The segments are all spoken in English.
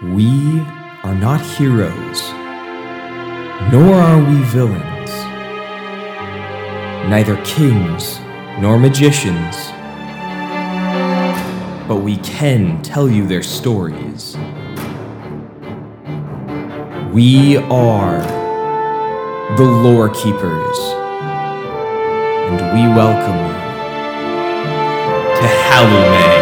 We are not heroes, nor are we villains, neither kings nor magicians, but we can tell you their stories. We are the Lore Keepers, and we welcome you to Halume.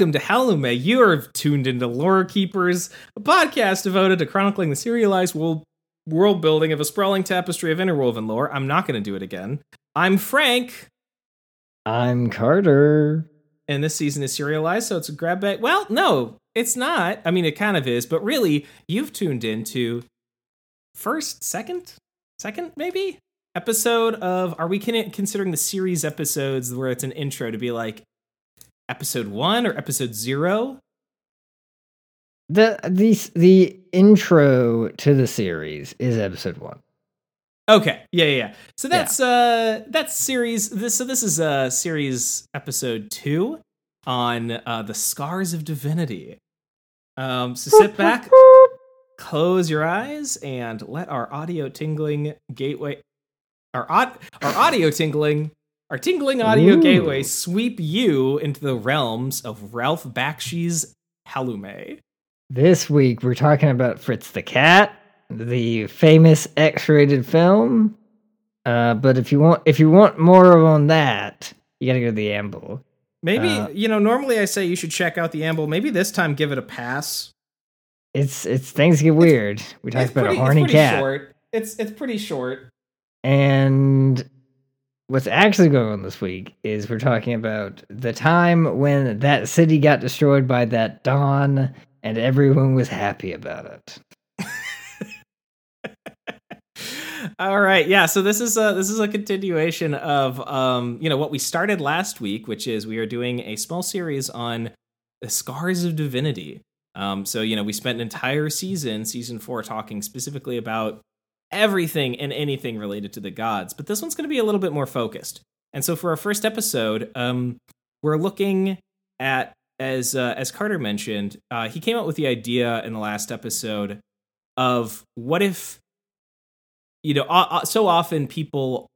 Welcome to Halume. You are tuned into Lore Keepers, a podcast devoted to chronicling the serialized world, building of a sprawling tapestry of interwoven lore. I'm not going to do it again. I'm Frank, I'm Carter. and this season is serialized, so it's a grab bag. Well, no, it's not. I mean, it kind of is, but really, you've tuned into first, second, second, maybe episode of. Are we considering the series episodes where it's an intro to be like episode one or episode zero? The the the intro to the series is episode one. Okay. Yeah, yeah, yeah. So that's uh that's series this so this is uh series episode 2 on uh the scars of divinity. Um so sit back, close your eyes and let our audio tingling gateway our aud- our audio tingling our tingling audio Ooh. gateway sweep you into the realms of Ralph Bakshi's Halume. This week we're talking about Fritz the Cat, the famous X-rated film. Uh, but if you want if you want more on that, you gotta go to the Amble. Maybe Uh, you know normally I say you should check out the amble. Maybe this time give it a pass. It's it's things get weird. We talked It's about pretty- a horny it's cat, Short. It's it's pretty short. and what's actually going on this week is we're talking about the time when that city got destroyed by that dawn, and everyone was happy about it. All right, yeah. So this is a this is a continuation of um you know what we started last week, which is we are doing a small series on the scars of divinity. Um, so you know we spent an entire season, season four, talking specifically about everything and anything related to the gods, but this one's going to be a little bit more focused. And so for our first episode, um, we're looking at as uh, as Carter mentioned, uh, he came up with the idea in the last episode of what if you know uh, so often people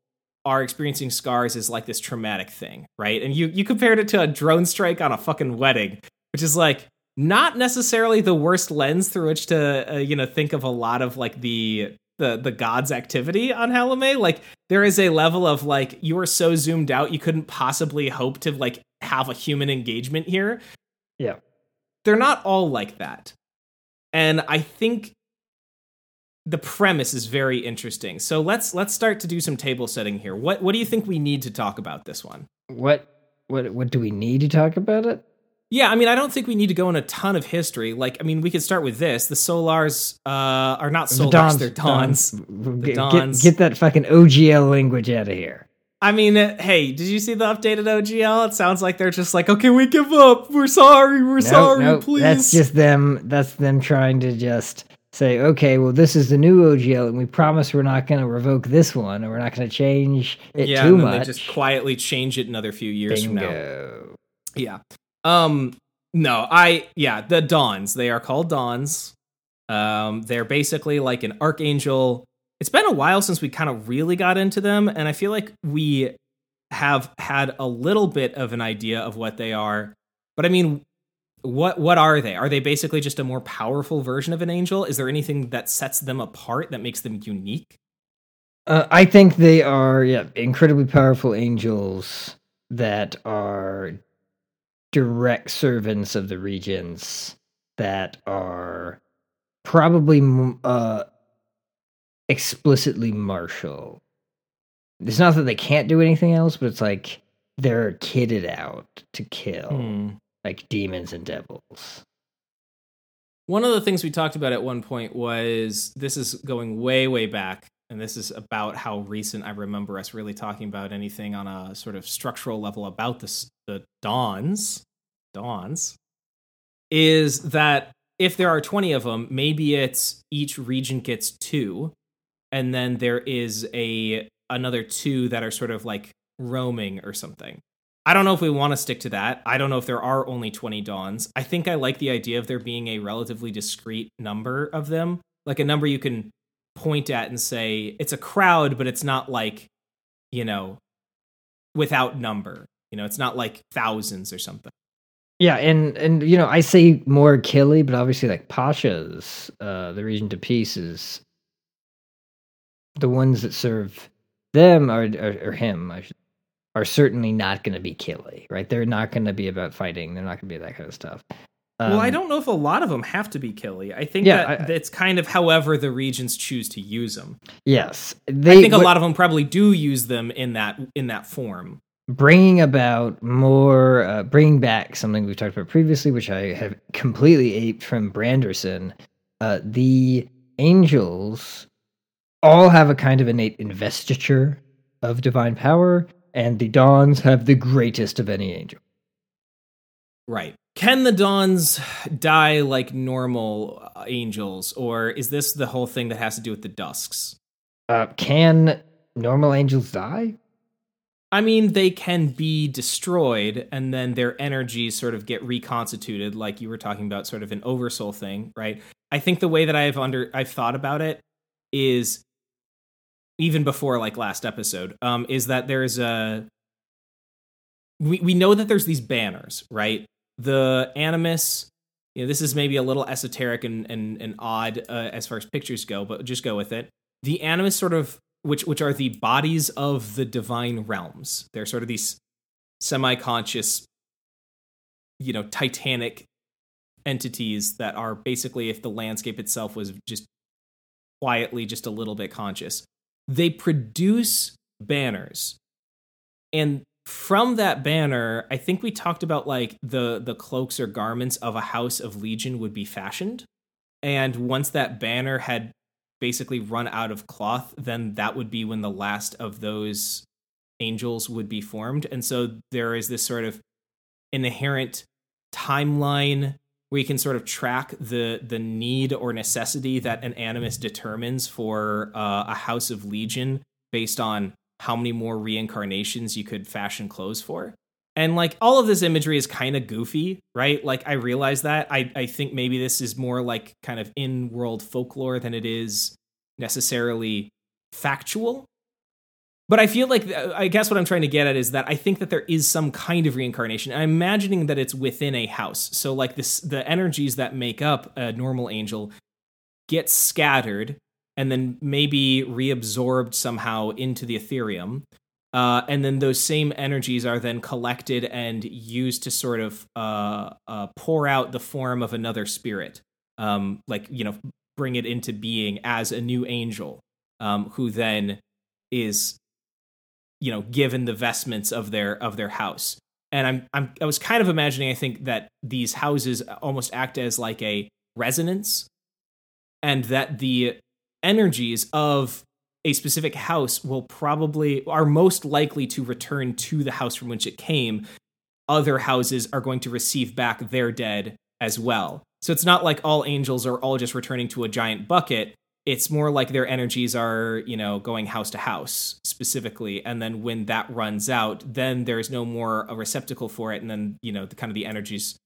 are experiencing scars as like this traumatic thing right and you you compared it to a drone strike on a fucking wedding which is like not necessarily the worst lens through which to uh, you know think of a lot of like the the the gods activity on Halume like there is a level of like you are so zoomed out you couldn't possibly hope to like have a human engagement here. Yeah. they're not all like that. And i think the premise is very interesting. So let's let's start to do some table setting here. What what do you think we need to talk about this one? What what what do we need to talk about it? Yeah i mean i don't think we need to go in a ton of history like i mean we could start with this the solars uh are not The solars Dons- they're dawns Dons. The Get, Dons. Get, get that fucking OGL language out of here. i mean uh, hey did you see the updated ogl it sounds like they're just like okay we give up we're sorry we're Nope, sorry nope, please That's just them. That's them trying to just say, okay, well, this is the new OGL, and we promise we're not going to revoke this one, and we're not going to change it yeah too and then much. they just quietly change it another few years from now Yeah. Um no, I yeah, the Dawns. They are called Dawns. Um they're basically like an archangel. It's been a while since we kind of really got into them and I feel like we have had a little bit of an idea of what they are. But I mean, what what are they? Are they basically just a more powerful version of an angel? Is there anything that sets them apart that makes them unique? Uh, I think they are, yeah, incredibly powerful angels that are direct servants of the regents that are probably uh, explicitly martial. It's not that they can't do anything else, but it's like they're kitted out to kill, Hmm. like demons and devils. One of the things we talked about at one point was this is going way, way back and this is about how recent I remember us really talking about anything on a sort of structural level about the the dawns, dawns, is that if there are 20 of them, maybe it's each region gets two, and then there is a another two that are sort of like roaming or something. I don't know if we want to stick to that. I don't know if there are only 20 dawns. I think I like the idea of there being a relatively discrete number of them, like a number you can point at and say it's a crowd, but it's not like, you know, without number. You know, it's not like thousands or something. Yeah, and and you know, I say more Killy, but obviously like Pasha's, uh, the regent to peace is the ones that serve them are or, or him, should, are certainly not going to be Killy, right? They're not going to be about fighting. They're not going to be that kind of stuff. Um, well, I um, don't know if a lot of them have to be Killy. I think yeah, that I, it's kind of however the regents choose to use them. Yes, they, I think a lot of them probably do use them in that in that form bringing about more, uh, bringing back something we've talked about previously, which I have completely aped from Branderson. Uh, the angels all have a kind of innate investiture of divine power, and the dawns have the greatest of any angel. Right. Can the dawns die like normal uh, angels, or is this the whole thing that has to do with the dusks? Uh, can normal angels die? I mean, they can be destroyed and then their energies sort of get reconstituted, like you were talking about, sort of an oversoul thing, right? I think the way that I've under I've thought about it is even before like last episode, um, is that there's a we we know that there's these banners, right? The animus, you know, this is maybe a little esoteric and and, and odd uh, as far as pictures go, but just go with it. The animus sort of which which are the bodies of the divine realms. They're sort of these semi-conscious, you know, titanic entities that are basically if the landscape itself was just quietly just a little bit conscious. They produce banners. And from that banner, I think we talked about like the the cloaks or garments of a house of legion would be fashioned. And once that banner had basically run out of cloth, then that would be when the last of those angels would be formed. And so there is this sort of inherent timeline where you can sort of track the the need or necessity that an animus determines for uh, a house of legion based on how many more reincarnations you could fashion clothes for. And like all of this imagery is kind of goofy, right? Like I realize that. I, I think maybe this is more like kind of in world folklore than it is necessarily factual. But I feel like uh, I guess what I'm trying to get at is that I think that there is some kind of reincarnation. I'm imagining that it's within a house. So like this the energies that make up a normal angel get scattered and then maybe reabsorbed somehow into the Ethereum. Uh, and then those same energies are then collected and used to sort of uh, uh, pour out the form of another spirit, um, like you know, bring it into being as a new angel, um, who then is, you know, given the vestments of their of their house. And I'm, I'm I was kind of imagining, I think that these houses almost act as like a resonance, and that the energies of a specific house will probably are most likely to return to the house from which it came. Other houses are going to receive back their dead as well. So it's not like all angels are all just returning to a giant bucket. It's more like their energies are you know going house to house specifically. And then when that runs out then there's no more a receptacle for it. And then you know the kind of the energies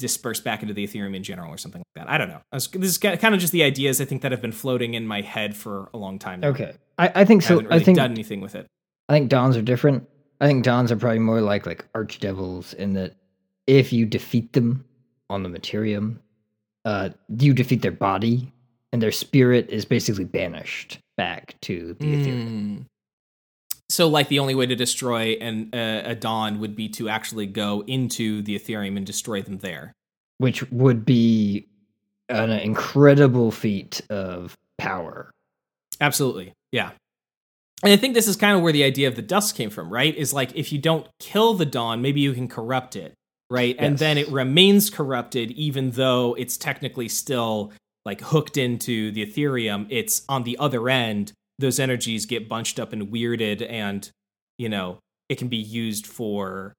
disperse back into the Ethereum in general or something like that. I don't know. Was, this is kind of just the ideas I think that have been floating in my head for a long time. Now. Okay, I, I think I so. Really I think done anything with it. I think Dons are different. I think Dons are probably more like like archdevils in that if you defeat them on the materium, uh, you defeat their body, and their spirit is basically banished back to the mm. Ethereum. So, like, the only way to destroy an, uh, a dawn would be to actually go into the Ethereum and destroy them there. Which would be an incredible feat of power. Absolutely. Yeah. And I think this is kind of where the idea of the dust came from, right? Is like if you don't kill the dawn, maybe you can corrupt it, right? Yes. And then it remains corrupted, even though it's technically still like hooked into the Ethereum. It's on the other end those energies get bunched up and weirded and you know it can be used for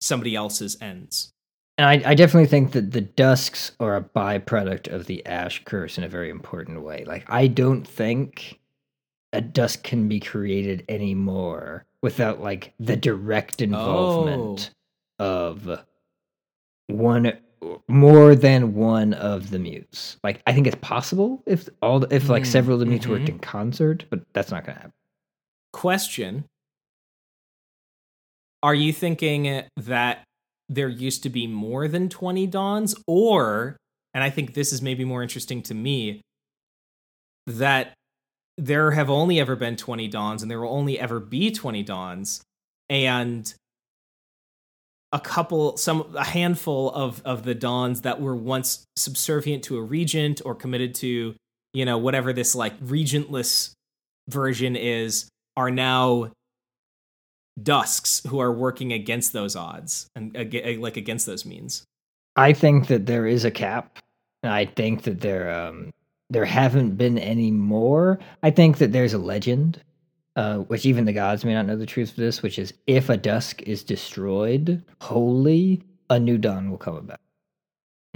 somebody else's ends and I, I definitely think that the dusks are a byproduct of the ash curse in a very important way like i don't think a dusk can be created anymore without like the direct involvement oh. of one more than one of the mutes. Like I think it's possible if all the, if like mm, several of the mutes mm-hmm. worked in concert, but that's not going to happen. Question: Are you thinking that there used to be more than twenty dawns, or and I think this is maybe more interesting to me that there have only ever been 20 dawns and there will only ever be 20 dawns and a couple some a handful of of the dons that were once subservient to a regent or committed to you know whatever this like regentless version is are now dusks who are working against those odds and like against those means. I think that there is a cap. I think that there um there haven't been any more. I think that there's a legend uh, which even the gods may not know the truth of this, which is if a dusk is destroyed wholly, a new dawn will come about.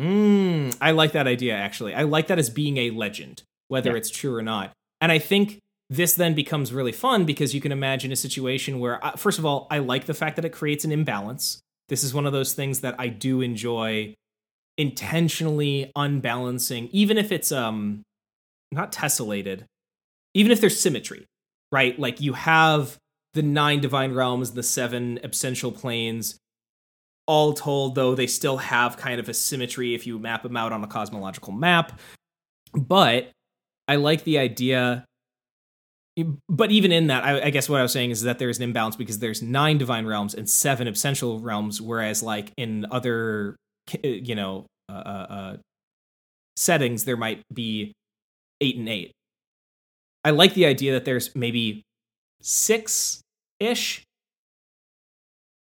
Mm, I like that idea, actually. I like that as being a legend, whether yeah. it's true or not. And I think this then becomes really fun because you can imagine a situation where, uh, first of all, I like the fact that it creates an imbalance. This is one of those things that I do enjoy intentionally unbalancing, even if it's um not tessellated, even if there's symmetry right? Like you have the nine divine realms, the seven essential planes. All told, though, they still have kind of a symmetry if you map them out on a cosmological map. But I like the idea. But even in that, I, I guess what I was saying is that there's an imbalance because there's nine divine realms and seven essential realms, whereas like in other, you know, uh, uh, uh settings there might be eight and eight I like the idea that there's maybe six ish.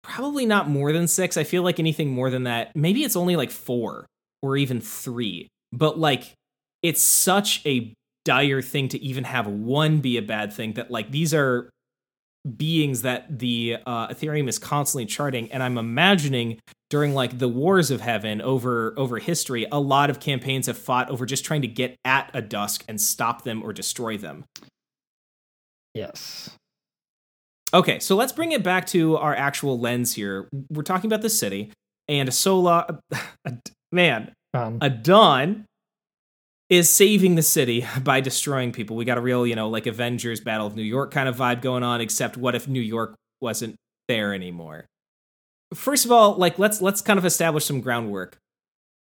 Probably not more than six. I feel like anything more than that, maybe it's only like four or even three. But like, it's such a dire thing to even have one be a bad thing that like these are beings that the uh, Ethereum is constantly charting, and I'm imagining during like the wars of heaven over over history, a lot of campaigns have fought over just trying to get at a dusk and stop them or destroy them. Yes. Okay, so let's bring it back to our actual lens here. We're talking about the city and a Sola, a, man, um. a Dawn is saving the city by destroying people. We got a real, you know, like Avengers Battle of New York kind of vibe going on, except what if New York wasn't there anymore? First of all, like let's let's kind of establish some groundwork.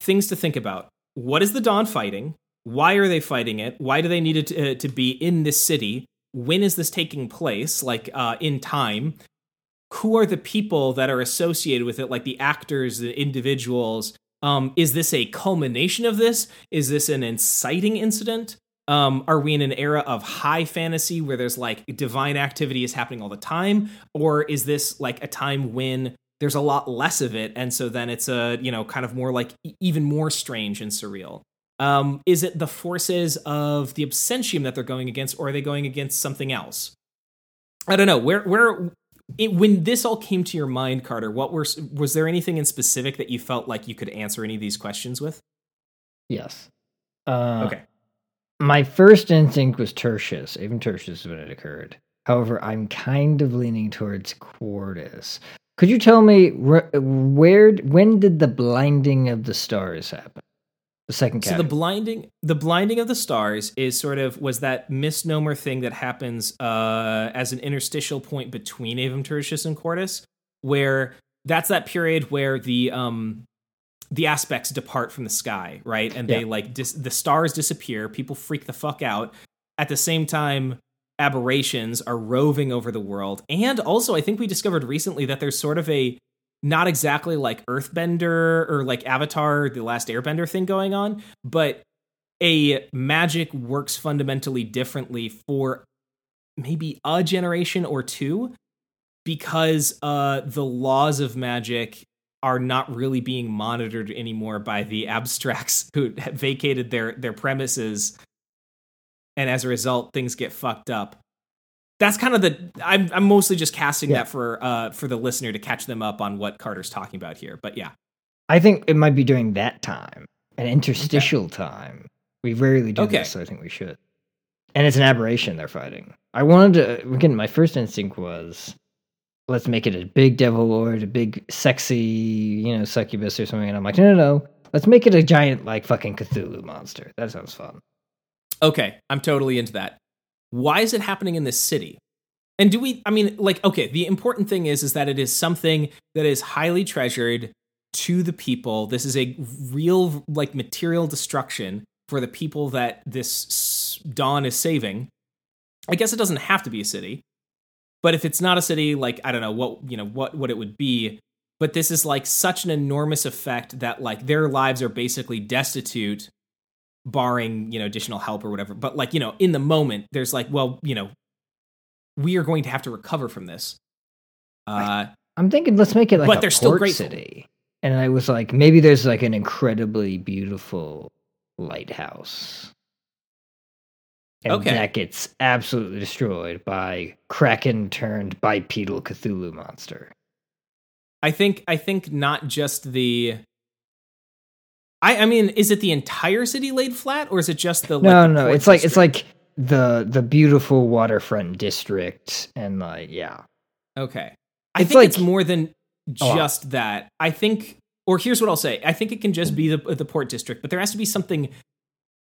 Things to think about. What is the Dawn fighting? Why are they fighting it? Why do they need it to, uh, to be in this city? When is this taking place? Like uh, in time? Who are the people that are associated with it? Like the actors, the individuals. Um, is this a culmination of this? Is this an inciting incident? Um, are we in an era of high fantasy where there's like divine activity is happening all the time? Or is this like a time when there's a lot less of it and so then it's a you know kind of more like even more strange and surreal. Um, is it the forces of the absentium that they're going against or are they going against something else? I don't know. Where where it, when this all came to your mind carter what were was there anything in specific that you felt like you could answer any of these questions with? Yes. Uh, okay. my first instinct was tertius even tertius when it occurred. However i'm kind of leaning towards quartus could you tell me where, where when did the blinding of the stars happen? The second category. So the blinding the blinding of the stars is sort of was that misnomer thing that happens uh, as an interstitial point between Avum Tertius and Quartus, where that's that period where the um the aspects depart from the sky, right? And they yeah. like dis- the stars disappear, people freak the fuck out. At the same time, aberrations are roving over the world. And also, I think we discovered recently that there's sort of a not exactly like Earthbender or like Avatar, the last Airbender thing going on, but a magic works fundamentally differently for maybe a generation or two because uh, the laws of magic are not really being monitored anymore by the abstracts who vacated their their premises and as a result, things get fucked up. That's kind of the. I'm I'm mostly just casting Yeah. that for uh for the listener to catch them up on what Carter's talking about here. But yeah, I think it might be during that time, an interstitial time. We rarely do Okay. this, so I think we should. And it's an aberration they're fighting. I wanted to again. My first instinct was, let's make it a big devil lord, a big sexy, you know, succubus or something. And I'm like, no, no, no. Let's make it a giant, like fucking Cthulhu monster. That sounds fun. Okay, I'm totally into that. Why is it happening in this city? And do we? I mean, like, okay, the important thing is is that it is something that is highly treasured to the people. This is a real like material destruction for the people that this dawn is saving. I guess it doesn't have to be a city, but if it's not a city, like I don't know what you know what what it would be. But this is like such an enormous effect that like their lives are basically destitute, barring you know additional help or whatever. But like you know in the moment, there's like well you know we are going to have to recover from this. Uh, I'm thinking, let's make it like But a they're still grateful. city. And I was like, maybe there's like an incredibly beautiful lighthouse. And Okay. that gets absolutely destroyed by Kraken turned bipedal Cthulhu monster. I think I think not just the. I I mean, is it the entire city laid flat, or is it just the? no, like, the no, it's like it's like the the beautiful waterfront district and like yeah. Okay. I It's think it's more than just that. I think, or here's what I'll say. I think it can just be the, the port district, but there has to be something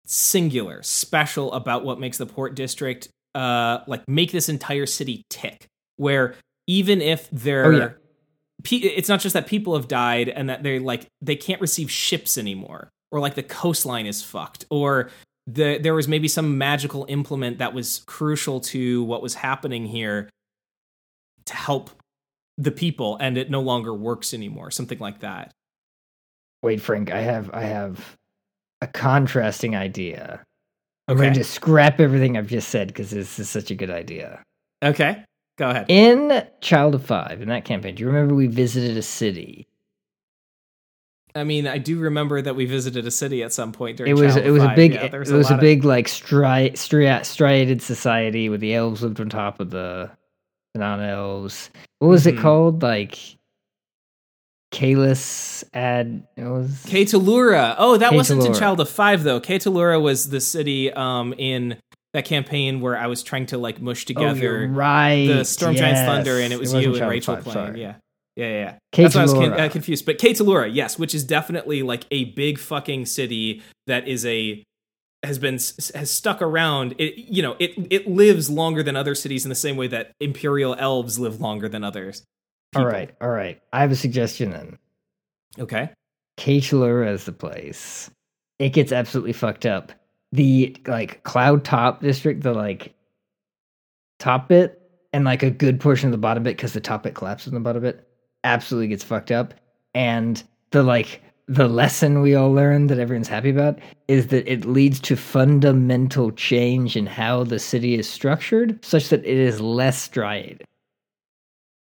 singular, special about what makes the port district, uh, like make this entire city tick. Where even if they're, Oh, yeah. It's not just that people have died and that they're like they can't receive ships anymore, or like the coastline is fucked, or the, there was maybe some magical implement that was crucial to what was happening here to help the people and it no longer works anymore something like that Wait, Frank, I have I have a contrasting idea. I'm okay going to scrap everything I've just said because this is such a good idea. okay go ahead In Child of Five, in that campaign, do you remember we visited a city? i mean i do remember that we visited a city at some point during It was Child it was Five. a big Yeah, it there was, a, a, lot of- big like stri- stri- striated society where the elves lived on top of the, the non-elves. What was Mhm. it called? Like Kalis ad it was Katalura. Oh, that wasn't in Child of Five though. Katalura was the city um in that campaign where I was trying to like mush Oh, together right. the Storm Giants. Thunder, and it was wasn't you and of Rachel Five, playing. sorry. Yeah, yeah, yeah. yeah. That's why I was con- uh, confused. But Katalura, yes, which is definitely like a big fucking city that is a has been has stuck around. It you know it it lives longer than other cities in the same way that Imperial elves live longer than others. All people. right, all right. I have a suggestion then. Okay. Katalura is the place. It gets absolutely fucked up. The like cloud top district, the like top bit, and like a good portion of the bottom bit because the top bit collapses in the bottom bit, absolutely gets fucked up. And the like the lesson we all learned that everyone's happy about is that it leads to fundamental change in how the city is structured, such that it is less striated.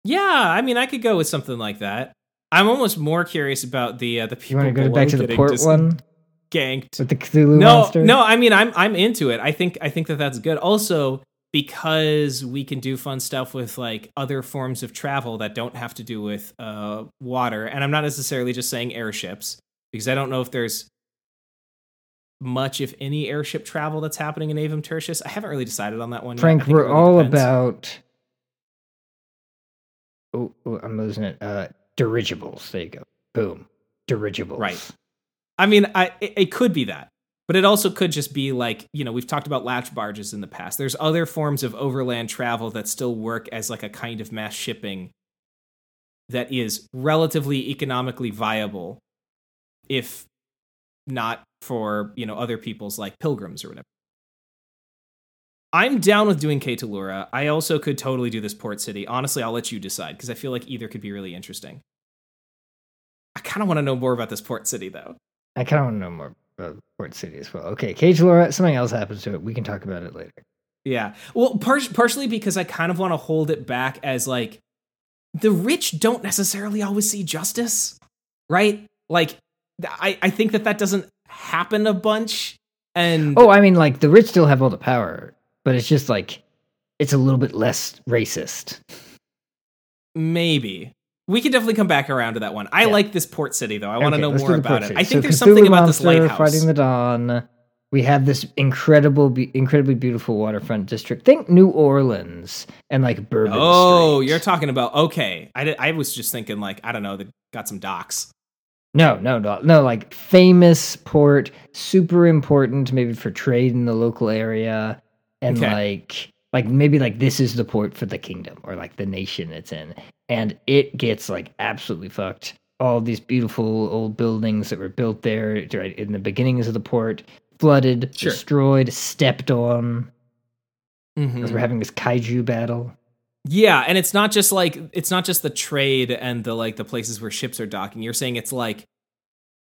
Yeah, I mean, I could go with something like that. I'm almost more curious about the uh, the You people. want to go back to the port dis- one Ganked. with the Cthulhu no, monster? no. I mean, I'm I'm into it. I think I think that that's good. Also, because we can do fun stuff with like other forms of travel that don't have to do with uh, water, and I'm not necessarily just saying airships because I don't know if there's much, if any, airship travel that's happening in Avum Tertius. I haven't really decided on that one. yet. Frank, we're really all depends. about. Oh, oh, I'm losing it. Uh, dirigibles. There you go. Boom. Dirigibles. Right. I mean, I it, it could be that, but it also could just be like you know we've talked about latch barges in the past. There's other forms of overland travel that still work as like a kind of mass shipping that is relatively economically viable, if not for you know other people's like pilgrims or whatever. I'm down with doing Katalura. I also could totally do this port city. Honestly, I'll let you decide because I feel like either could be really interesting. I kind of want to know more about this port city though. I kind of want to know more about Port City as well. Okay, Katalura, something else happens to it. We can talk about it later. Yeah. Well, par- partially because I kind of want to hold it back as like the rich don't necessarily always see justice, right? Like I I think that that doesn't happen a bunch And Oh, I mean, like the rich still have all the power, but it's just like it's a little bit less racist. maybe we can definitely come back around to that one. I Yeah. like this port city though. I want to Okay, know more about it. city. I think So there's Cthulhu something about this lighthouse. Fighting the Dawn. We have this incredible, be- incredibly beautiful waterfront district. Think New Orleans and like Bourbon. oh, Street. you're talking about okay. I did, I was just thinking like I don't know. They got some docks. No, no, no, no. Like famous port, super important, maybe for trade in the local area, and Okay. like, like maybe like this is the port for the kingdom or like the nation it's in, and it gets like absolutely fucked. All these beautiful old buildings that were built there right in the beginnings of the port, flooded, Sure. destroyed, stepped on. Mhm. Because we're having this kaiju battle. Yeah, and it's not just like it's not just the trade and the like the places where ships are docking. You're saying it's like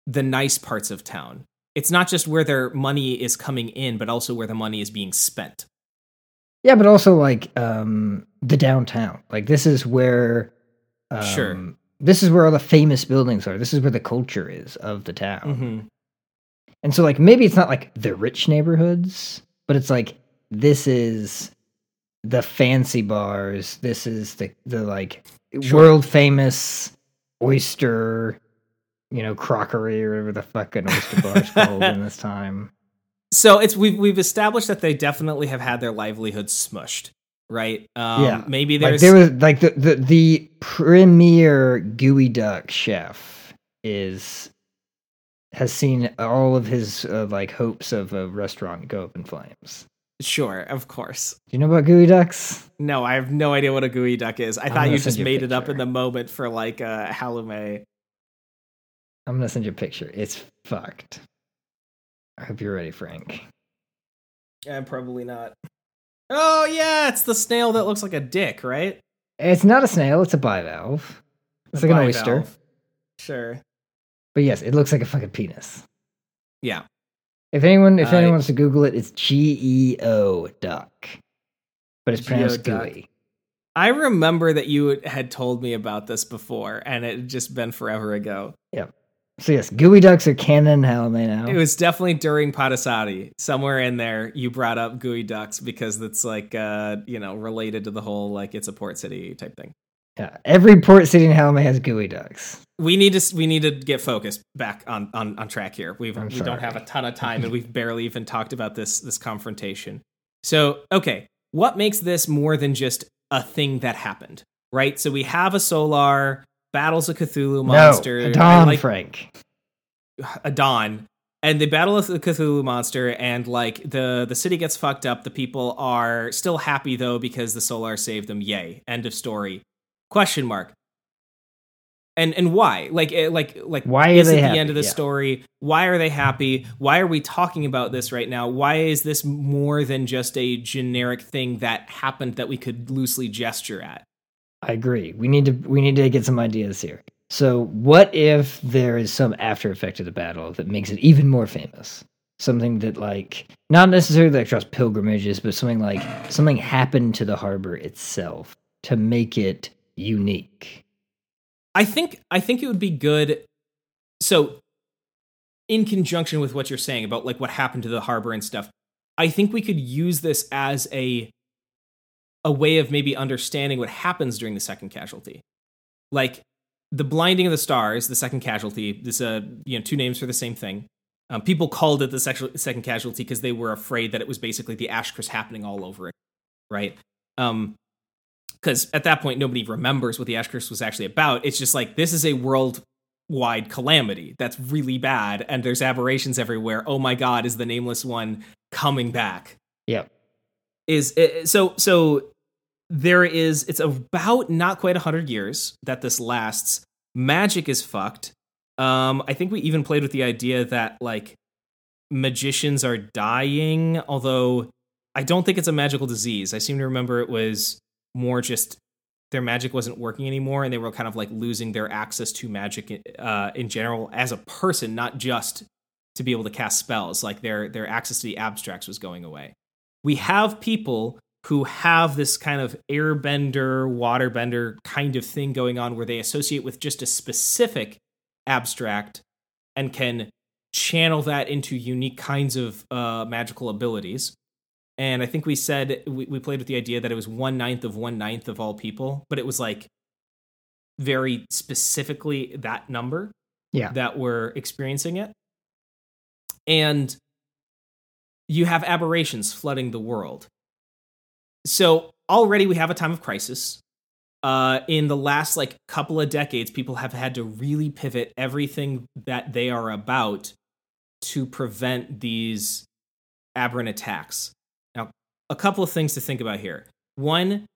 the nice parts of town. It's not just where their money is coming in, but also where the money is being spent. Yeah, but also like um the downtown. Like this is where um, Sure. This is where all the famous buildings are. This is where the culture is of the town. Mm-hmm. And so like maybe it's not like the rich neighborhoods, but it's like this is the fancy bars. This is the the like Sure. world famous oyster, you know, crockery or whatever the fuck an oyster bar is called in this time. So it's we've we've established that they definitely have had their livelihoods smushed, right? Um, Yeah. Maybe Like there's there was like the, the the premier gooey duck chef is has seen all of his uh, like hopes of a restaurant go up in flames. sure, of course. Do you know about gooey ducks? No, I have no idea what a gooey duck is. I I'm thought you just you made it up in the moment for like uh, Halume. I'm gonna send you a picture. It's fucked. I hope you're ready, Frank. I'm probably not. Oh yeah, it's the snail that looks like a dick, right? It's not a snail. It's a bivalve. It's A like an oyster. Sure. But yes, it looks like a fucking penis. Yeah. If anyone, if Uh, anyone wants to Google it, it's G E O duck, but it's pronounced gooey. I remember that you had told me about this before, and it had just been forever ago. So yes, gooey ducks are canon in Halume now. It was definitely during Padasati. Somewhere in there, you brought up gooey ducks because it's like, uh, you know, related to the whole like it's a port city type thing. yeah, every port city in Halume has gooey ducks. We need to we need to get focused back on on, on track here. We've I'm we don't have a ton of time, and we've barely even talked about this this confrontation. So okay, what makes this more than just a thing that happened? Right. So we have a Solar battles a Cthulhu monster. no, I Don like- Frank. a Dawn, and they battle the Cthulhu monster, and like the the city gets fucked up. The people are still happy though because the Solar saved them. Yay! End of story. Question mark. And and why? Like eh, like like Why is it the happy? end of the Yeah. story? Why are they happy? Why are we talking about this right now? Why is this more than just a generic thing that happened that we could loosely gesture at? I agree. We need to we need to get some ideas here. So, what if there is some after effect of the battle that makes it even more famous? Something that like not necessarily like draws pilgrimages, but something like something happened to the harbor itself to make it unique. I think I think it would be good. So, in conjunction with what you're saying about like what happened to the harbor and stuff, I think we could use this as a a way of maybe understanding what happens during the second casualty. Like the blinding of the stars, the second casualty. This uh you know two names for the same thing. Um, people called it the second casualty because they were afraid that it was basically the Ash Curse happening all over it, right? Um, because at that point nobody remembers what the Ash Curse was actually about. It's just like this is a worldwide calamity that's really bad, and there's aberrations everywhere. Oh my God, is the nameless one coming back? Yep. Is eh, so so. There is. It's about not quite hundred years that this lasts. Magic is fucked. Um, I think we even played with the idea that like magicians are dying, although I don't think it's a magical disease. I seem to remember it was more just their magic wasn't working anymore and they were kind of like losing their access to magic uh, in general as a person not just to be able to cast spells like their their access to the abstracts was going away we have people who have this kind of airbender waterbender kind of thing going on where they associate with just a specific abstract and can channel that into unique kinds of uh, magical abilities. And I think we said we, we played with the idea that it was one ninth of one ninth of all people, but it was like very specifically that number Yeah. that were experiencing it. And you have aberrations flooding the world. So already we have a time of crisis. Uh, in the last like couple of decades, people have had to really pivot everything that they are about to prevent these aberrant attacks. Now, a couple of things to think about here. One,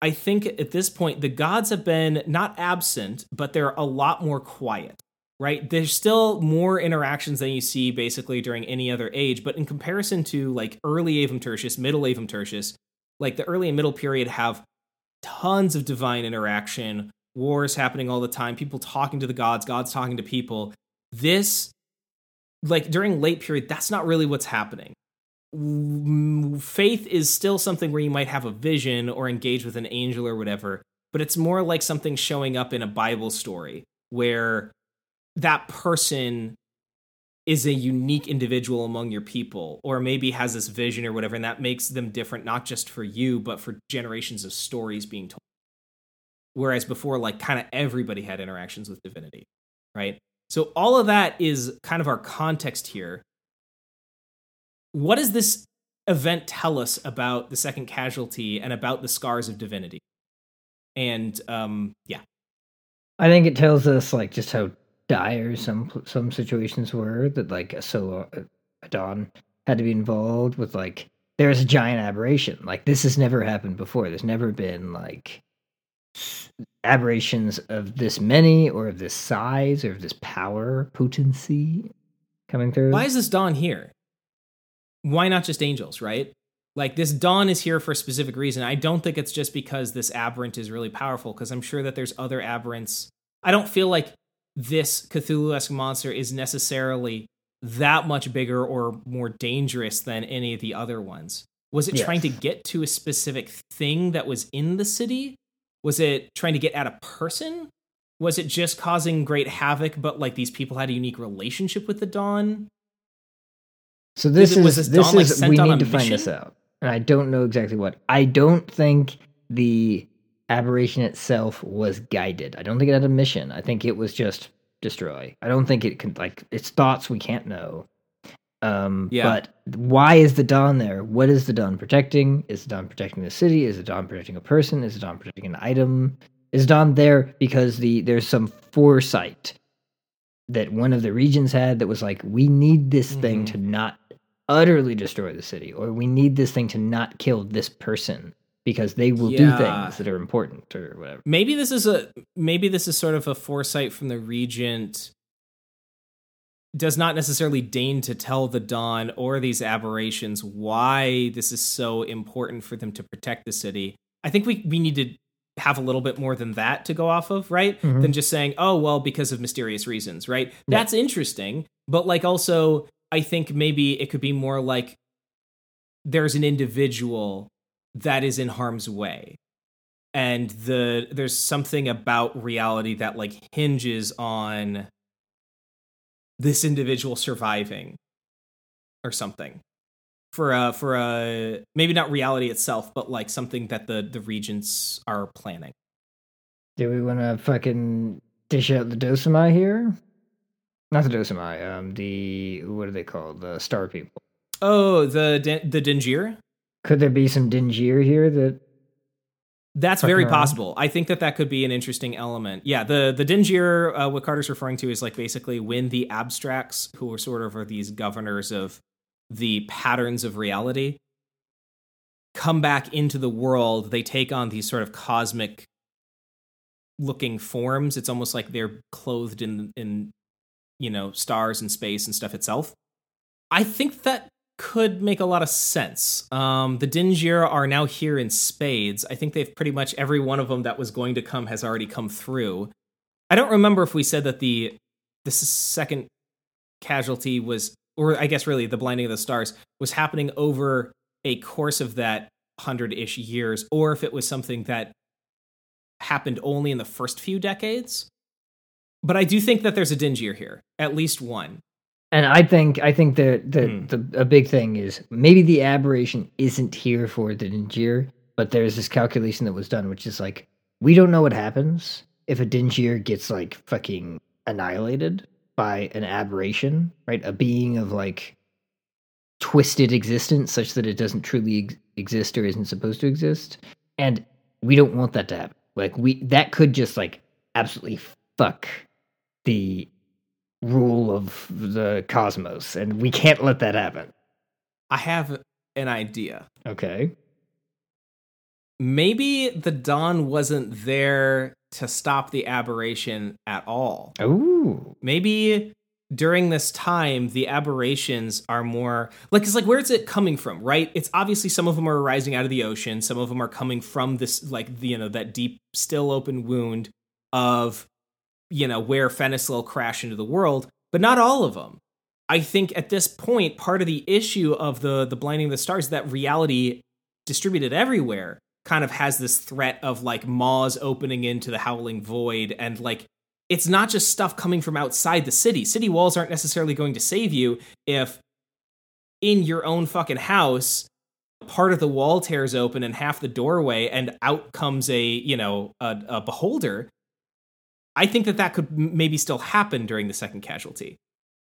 I think at this point, the gods have been not absent, but they're a lot more quiet, right? There's still more interactions than you see basically during any other age, but in comparison to like early Avum Tertius, middle Avum Tertius, like the early and middle period have tons of divine interaction, wars happening all the time, people talking to the gods, gods talking to people. This, like during late period, that's not really what's happening mm, faith is still something where you might have a vision or engage with an angel or whatever, but it's more like something showing up in a Bible story where that person is a unique individual among your people or maybe has this vision or whatever and that makes them different not just for you but for generations of stories being told. Whereas before like kind of everybody had interactions with divinity right? So all of that is kind of our context here. What does this event tell us about the second casualty and about the scars of divinity? And um, yeah, I think it tells us like just how dire some some situations were that like a solo a dawn had to be involved with like there's a giant aberration like this has never happened before there's never been like aberrations of this many or of this size or of this power potency coming through why is this dawn here why not just angels, right? Like this dawn is here for a specific reason. I don't think it's just because this aberrant is really powerful, because I'm sure that there's other aberrants. I don't feel like this Cthulhu esque monster is necessarily that much bigger or more dangerous than any of the other ones. Was it Yes. trying to get to a specific thing that was in the city? Was it trying to get at a person? Was it just causing great havoc, but like these people had a unique relationship with the dawn? So this Is is this this Dawn, is sent we need to find this out, and I don't know exactly what. I don't think the aberration itself was guided. I don't think it had a mission. I think it was just destroy. I don't think it can like its thoughts. We can't know. Um, Yeah. But why is the dawn there? What is the dawn protecting? Is the dawn protecting the city? Is the dawn protecting a person? Is the dawn protecting an item? Is dawn there because the there's some foresight that one of the regents had that was like, we need this thing Mhm. to not utterly destroy the city, or we need this thing to not kill this person because they will do things that are important or whatever. maybe this is a maybe this is sort of a foresight from the regent does not necessarily deign to tell the dawn or these aberrations why this is so important for them to protect the city i think we we need to have a little bit more than that to go off of right Mhm. than just saying oh well because of mysterious reasons right Yeah. that's interesting but like also i think maybe it could be more like there's an individual that is in harm's way and the there's something about reality that like hinges on this individual surviving or something for a for a maybe not reality itself but like something that the the regents are planning Do we want to fucking dish out the Dosami here? Not the Dosami, um, the what are they called? The Star People. oh the the dingir Could there be some Dingir here that? That's very around. possible. I think that that could be an interesting element. Yeah, the the Dingir, uh, what Carter's referring to is like basically when the abstracts, who are sort of are these governors of the patterns of reality, come back into the world, they take on these sort of cosmic looking forms. It's almost like they're clothed in in you know stars and space and stuff itself. I think that could make a lot of sense. Um, the Dingir are now here in spades. I think they've pretty much every one of them that was going to come has already come through. I don't remember if we said that the the second casualty was, or I guess really the blinding of the stars was happening over a course of that hundred ish years, or if it was something that happened only in the first few decades. But I do think that there's a Dingir here, at least one. And I think I think the the, Hmm. the a big thing is maybe the aberration isn't here for the Dingir, but there's this calculation that was done, which is like we don't know what happens if a Dingir gets like fucking annihilated by an aberration, right? A being of like twisted existence, such that it doesn't truly ex- exist or isn't supposed to exist, and we don't want that to happen. Like we that could just like absolutely fuck the rule of the cosmos, and we can't let that happen. I have an idea. Okay. Maybe the Dawn wasn't there to stop the aberration at all. Ooh. Maybe during this time the aberrations are more like it's like where's it coming from right it's obviously some of them are arising out of the ocean some of them are coming from this like the, you know that deep still open wound of you know where Fenislil crash into the world but not all of them i think at this point part of the issue of the the blinding of the stars is that reality distributed everywhere kind of has this threat of like maws opening into the howling void and like it's not just stuff coming from outside the city. City walls aren't necessarily going to save you if in your own fucking house part of the wall tears open and half the doorway and out comes a, you know, a, a beholder. I think that that could maybe still happen during the second casualty.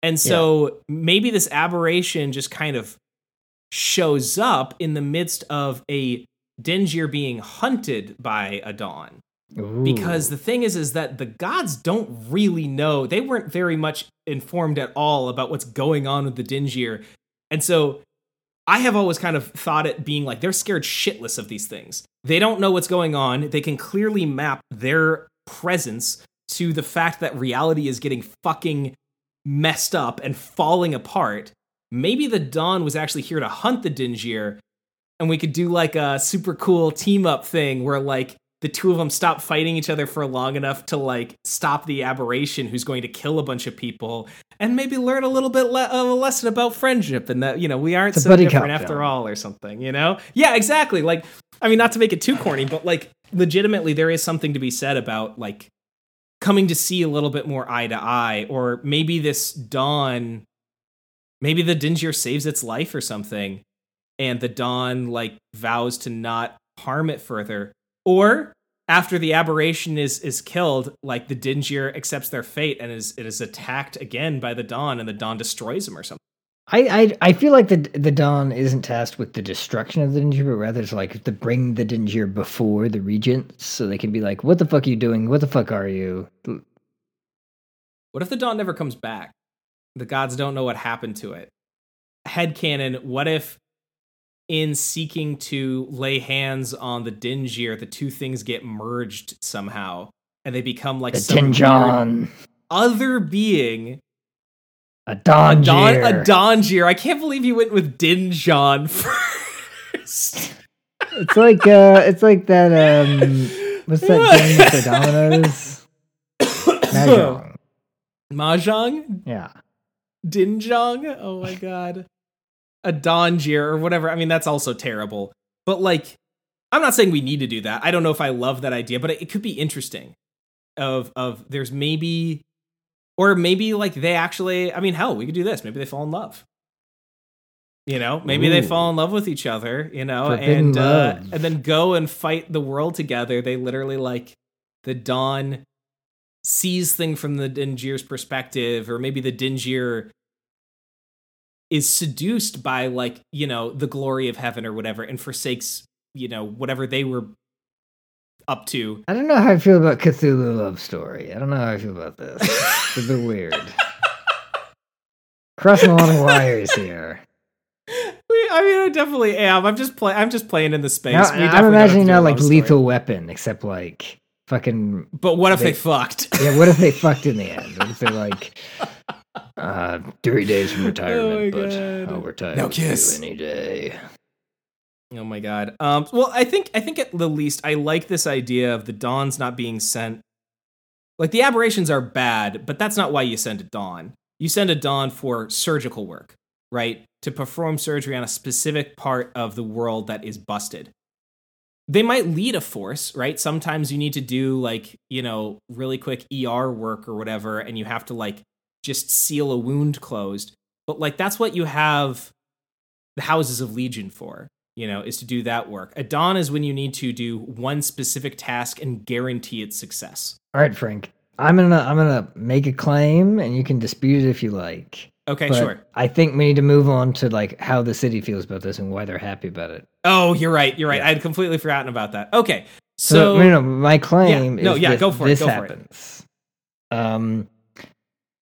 And so maybe this aberration just kind of shows up in the midst of a Dingir being hunted by a dawn. Because the thing is is that the gods don't really know. They weren't very much informed at all about what's going on with the dingir and so i have always kind of thought it being like they're scared shitless of these things. They don't know what's going on. They can clearly map their presence to the fact that reality is getting fucking messed up and falling apart maybe the dawn was actually here to hunt the dingir and we could do like a super cool team up thing where like the two of them stop fighting each other for long enough to like stop the aberration who's going to kill a bunch of people and maybe learn a little bit le- of a lesson about friendship and that you know we aren't so different after film. all or something you know yeah exactly like i mean not to make it too corny but like legitimately there is something to be said about like coming to see a little bit more eye to eye or maybe this dawn maybe the dingir saves its life or something and the dawn like vows to not harm it further. Or after the aberration is is killed like the dingir accepts their fate and is it is attacked again by the dawn and the dawn destroys him or something I, I I feel like the the Dawn isn't tasked with the destruction of the Dingir, but rather it's like to bring the Dingir before the Regents, so they can be like, "What the fuck are you doing? What the fuck are you?" what if the dawn never comes back the gods don't know what happened to it Head headcanon what if in seeking to lay hands on the dingir the two things get merged somehow and they become like The some other being a Don, a Don a Dongier. I can't believe you went with Dinjon first. It's like uh, it's like that. Um, what's that game with the dominoes? Mahjong. Mahjong? Yeah. Dinjong? Oh my god. A Dongier or whatever. I mean, that's also terrible. But like, I'm not saying we need to do that. I don't know if I love that idea, but it, it could be interesting. Of of there's maybe or maybe like they actually I mean hell, we could do this. Maybe they fall in love. You know, maybe they fall in love with each other, you know, Forbidden and uh, and then go and fight the world together. They literally like the dawn sees thing from the Dingir's perspective, or maybe the Dingir is seduced by like you know the glory of heaven or whatever, and forsakes you know whatever they were up to. I don't know how I feel about Cthulhu Love Story. I don't know how I feel about this. It's a bit weird. Crossing a lot of wires here. We, I mean, I definitely am. I'm just play. I'm just playing in the space. Now, I'm definitely don't imagining do now like. Lethal Weapon, except like fucking. But what if they, they- fucked? Yeah, what if they fucked in the end? What if they're like, uh, three days from retirement, my but God. I'll retire No with kiss. any day. Oh my god. Um. Well, I think I think at the least I like this idea of the Dons not being sent. Like the aberrations are bad, but that's not why you send a dawn. You send a dawn for surgical work, right? To perform surgery on a specific part of the world that is busted. They might lead a force, right? Sometimes you need to do like, you know, really quick ER work or whatever, and you have to like just seal a wound closed. but like that's what you have the houses of legion for you know is to do that work a dawn is when you need to do one specific task and guarantee its success All right, Frank. I'm gonna I'm gonna make a claim, and you can dispute it if you like. okay But sure I think we need to move on to like how the city feels about this and why they're happy about it. oh you're right you're right Yeah. i'd completely forgotten about that okay So, so no, no, my claim Yeah, no, is yeah, this, go for it, go for it. happens. Um,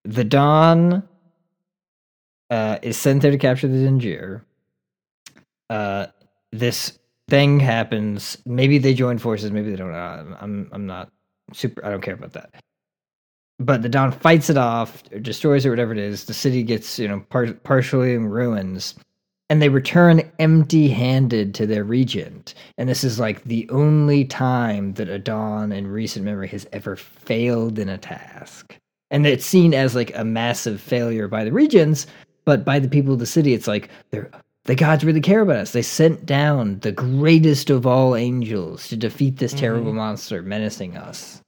the Dawn uh, is sent there to capture the Dingir. Uh, this thing happens. Maybe they join forces. Maybe they don't. Uh, I'm I'm not super. I don't care about that. But the Dawn fights it off, or destroys it, whatever it is. The city gets you know par- partially in ruins, and they return empty-handed to their regent. And this is like the only time that Adon in recent memory has ever failed in a task. And it's seen as like a massive failure by the regents, but by the people of the city, it's like they're the gods really care about us. They sent down the greatest of all angels to defeat this terrible Mhm. monster menacing us.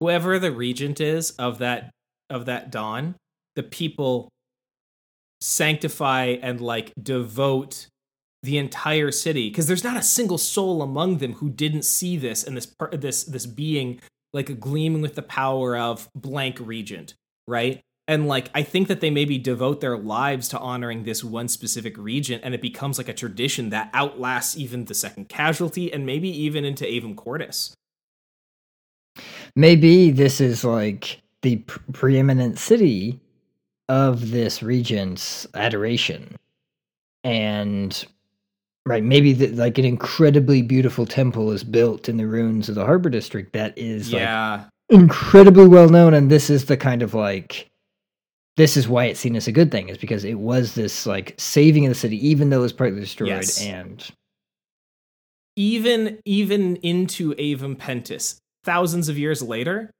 whoever the regent is of that of that dawn the people sanctify and like devote the entire city because there's not a single soul among them who didn't see this and this part this this being like gleaming with the power of blank regent right and like i think that they maybe devote their lives to honoring this one specific regent and it becomes like a tradition that outlasts even the second casualty and maybe even into avum cordis Maybe this is like the pre- preeminent city of this regent's adoration. And right, maybe the, like an incredibly beautiful temple is built in the ruins of the harbor district that is like yeah incredibly well known and this is the kind of like this is why it's seen as a good thing is because it was this like saving of the city even though it was partly destroyed Yes. and even even into Avum Pentis, thousands of years later,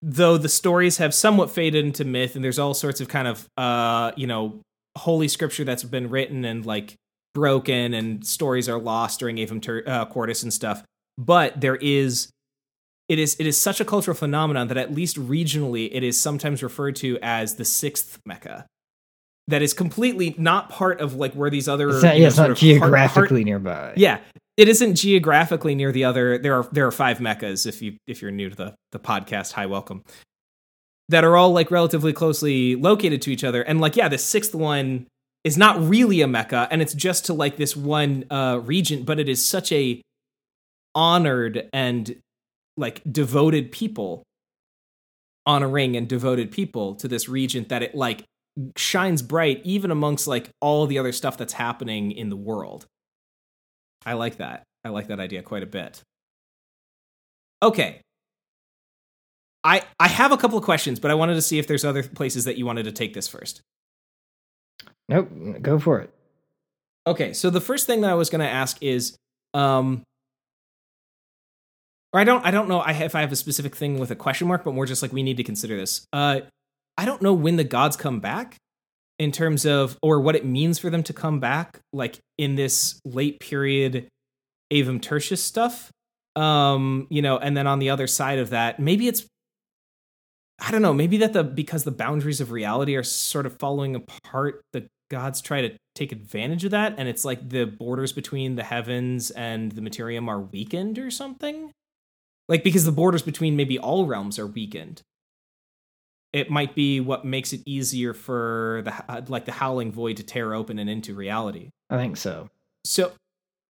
though the stories have somewhat faded into myth, and there's all sorts of kind of uh, you know, holy scripture that's been written and like broken, and stories are lost during Avum Tur- uh, Cordis and stuff. But there is. It is it is such a cultural phenomenon that at least regionally it is sometimes referred to as the sixth Mecca. That is completely not part of like where these other it's not, yeah, know, it's not of heart- heart- geographically nearby yeah, it isn't geographically near the other. There are there are five meccas. If you if you're new to the the podcast, hi, welcome. That are all like relatively closely located to each other, and like yeah, the sixth one is not really a mecca, and it's just to like this one uh regent, but it is such a honored and like devoted people honoring and devoted people to this regent that it like shines bright even amongst like all the other stuff that's happening in the world. I like that. I like that idea quite a bit. Okay. I I have a couple of questions, but I wanted to see if there's other places that you wanted to take this first. nope go for it Okay, so the first thing that I was going to ask is um or I don't I don't know if I have a specific thing with a question mark, but more just like we need to consider this. Uh I don't know when the gods come back in terms of or what it means for them to come back like in this late period Avum Tertius stuff. Um, you know, and then on the other side of that, maybe it's I don't know, maybe that the because the boundaries of reality are sort of falling apart, the gods try to take advantage of that and it's like the borders between the heavens and the materium are weakened or something. Like because the borders between maybe all realms are weakened. It might be what makes it easier for the uh, like the howling void to tear open and into reality. i think so So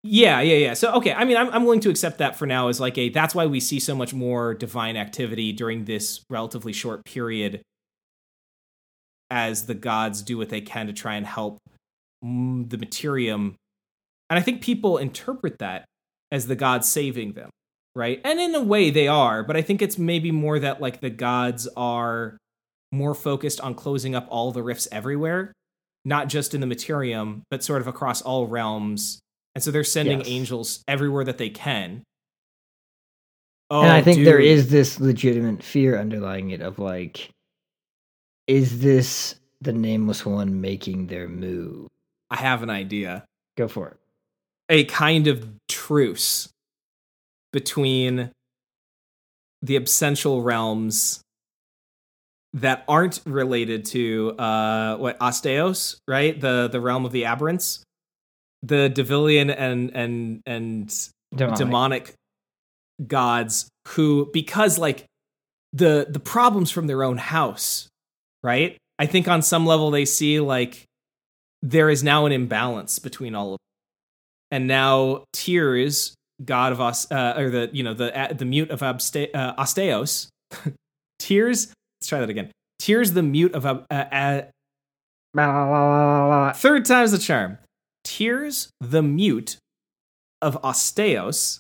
yeah, yeah, yeah. So okay, I mean, I'm I'm willing to accept that for now as like a that's why we see so much more divine activity during this relatively short period as the gods do what they can to try and help the materium. And I think people interpret that as the gods saving them, right? And in a way they are, but I think it's maybe more that like the gods are more focused on closing up all the rifts everywhere, not just in the materium, but sort of across all realms. And so they're sending Yes. angels everywhere that they can. Oh, and I oh, think there dude. is this legitimate fear underlying it of like, is this the nameless one making their move? I have an idea. Go for it. a kind of truce between the absential realms that aren't related to uh what Asteos, right? The the realm of the aberrants. The Devilian and and and Demonic. demonic gods who because like the the problems from their own house right i think on some level they see like there is now an imbalance between all of them and now tears god of us uh, or the you know the uh, the mute of Abste- uh, asteos tears let's try that again tears the mute of uh, uh, la. Third time's the charm. Tears the mute of Osteos,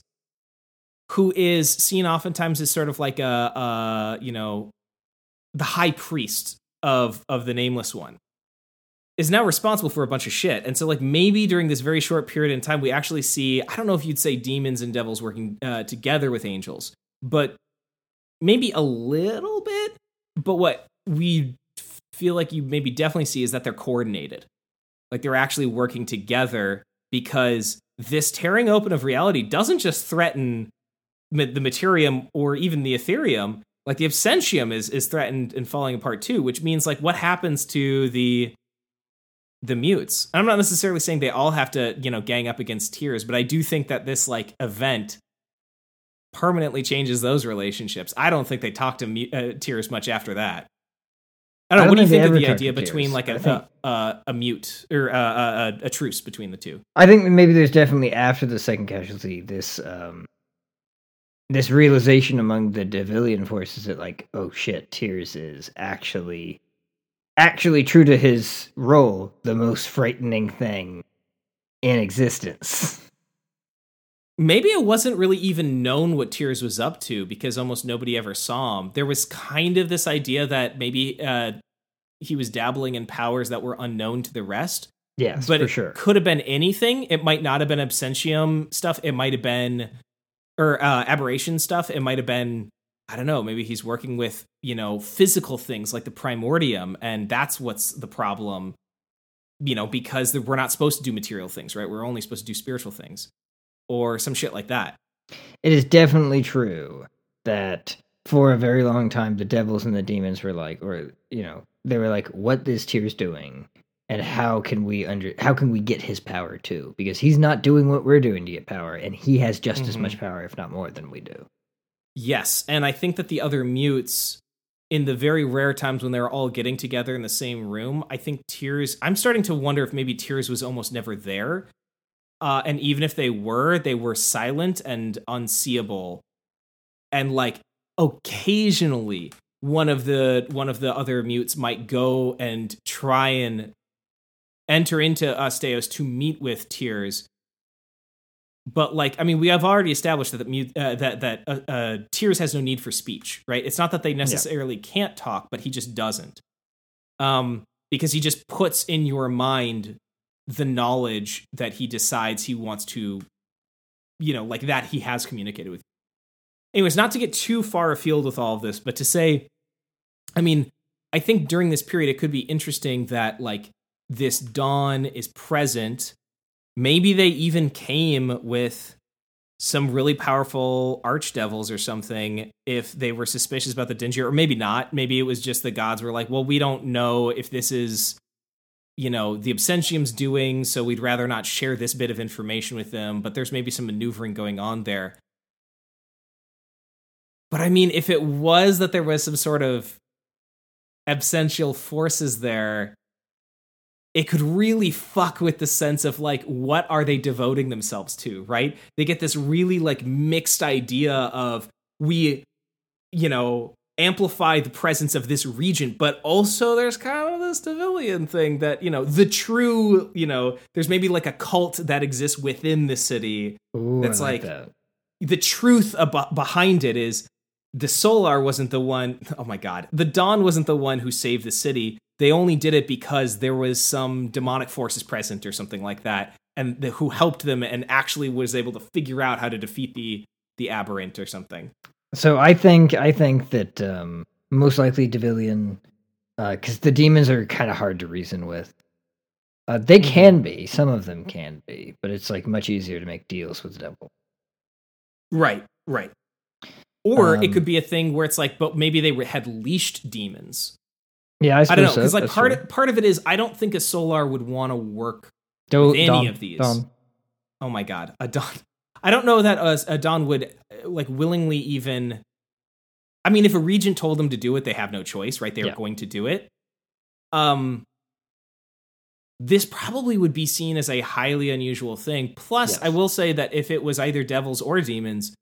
who is seen oftentimes as sort of like a, a you know, the high priest of of the nameless one, is now responsible for a bunch of shit. And so, like, maybe during this very short period in time, we actually see I don't know if you'd say demons and devils working uh, together with angels, but maybe a little bit. But what we feel like you maybe definitely see is that they're coordinated. Like they're actually working together because this tearing open of reality doesn't just threaten the materium or even the ethereum. Like the absentium is is threatened and falling apart too, which means like what happens to the the mutes? I'm not necessarily saying they all have to, you know, gang up against tears, but I do think that this like event permanently changes those relationships. I don't think they talk to mu- uh, tears much after that. I don't know. What do you think of the idea between like I a think- a, a, a mute or a, a, a, a truce between the two? I think maybe there's definitely after the second casualty this um this realization among the Devilian forces that like oh shit Tears is actually actually true to his role the most frightening thing in existence. Maybe it wasn't really even known what Tears was up to because almost nobody ever saw him. There was kind of this idea that maybe uh, he was dabbling in powers that were unknown to the rest. Yes, but for it sure. could have been anything. It might not have been absentium stuff. It might have been or uh, aberration stuff. It might have been I don't know. Maybe he's working with you know physical things like the primordium, and that's what's the problem. You know, because we're not supposed to do material things, right? We're only supposed to do spiritual things, or some shit like that. It is definitely true that for a very long time the devils and the demons were like or you know they were like what is tears doing and how can we under how can we get his power too because he's not doing what we're doing to get power and he has just as Mhm. much power if not more than we do Yes, and I think that the other mutes, in the very rare times when they're all getting together in the same room, I think Tears. I'm starting to wonder if maybe Tears was almost never there, uh, and even if they were, they were silent and unseeable, and like occasionally one of the one of the other mutes might go and try and enter into Asteos to meet with Tears but like i mean we have already established that that uh, that that uh, uh, tears has no need for speech right? It's not that they necessarily can't talk but he just doesn't. Um because he just puts in your mind the knowledge that he decides he wants to you know like that he has communicated with anyways not to get too far afield with all of this but to say i mean i think during this period it could be interesting that like this dawn is present maybe they even came with some really powerful archdevils or something if they were suspicious about the Dingir, or maybe not. Maybe it was just the gods were like, well, we don't know if this is, you know, the Absentium's doing, so we'd rather not share this bit of information with them, but there's maybe some maneuvering going on there. But I mean, if it was that there was some sort of absential forces there, it could really fuck with the sense of like what are they devoting themselves to right they get this really like mixed idea of we you know amplify the presence of this regent but also there's kind of this Devilian thing that you know the true you know there's maybe like a cult that exists within the city Ooh, That's I like- that. the truth ab- behind it is the Solar wasn't the one oh my god. The Dawn wasn't the one who saved the city. They only did it because there was some demonic forces present or something like that and the, who helped them and actually was able to figure out how to defeat the the aberrant or something. so i think i think that um most likely devilian because the demons are kind of hard to reason with uh, they Mhm. can be some of them can be but it's like much easier to make deals with the devil Right, right. Or it Um, could be a thing where it's like, but maybe they were, had leashed demons Yeah, I, I don't know because so. like That's part true. part of it is I don't think a Solar would want to work Do- with any Dom- of these. Dom. Oh my god, Adon. I don't know that a don would uh, like willingly even. I mean, if a regent told them to do it, they have no choice, right? They Yeah. are going to do it. Um, this probably would be seen as a highly unusual thing. Plus, Yes. I will say that if it was either devils or demons,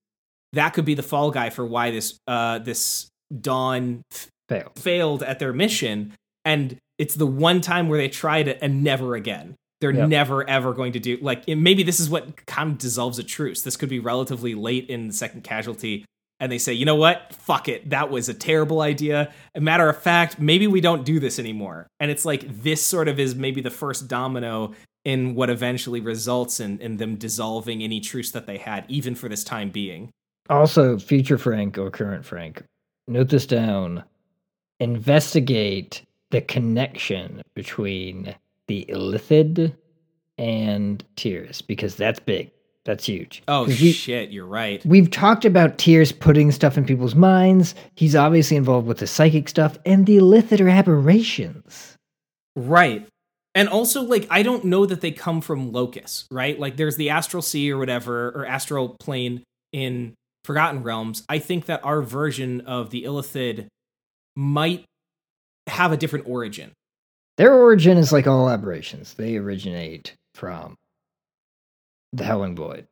that could be the fall guy for why this uh this Dawn Fail. failed at their mission and it's the one time where they tried it and never again. They're Yep. never ever going to do like maybe this is what kind of dissolves a truce. This could be relatively late in the second casualty and they say you know what? Fuck it. That was a terrible idea. A matter of fact maybe we don't do this anymore. And it's like this sort of is maybe the first domino in what eventually results in, in them dissolving any truce that they had even for this time being. Also, future Frank or current Frank, note this down. Investigate the connection between the Illithid and Tears because that's big. That's huge. Oh we- shit you're right We've talked about Tears putting stuff in people's minds. He's obviously involved with the psychic stuff, and the Illithid are aberrations. Right. And also, like, I don't know that they come from Locus, right? Like, there's the astral sea or whatever, or astral plane in Forgotten Realms. I think that our version of the Illithid might have a different origin. Their origin is like all aberrations. They originate from the Howling Void.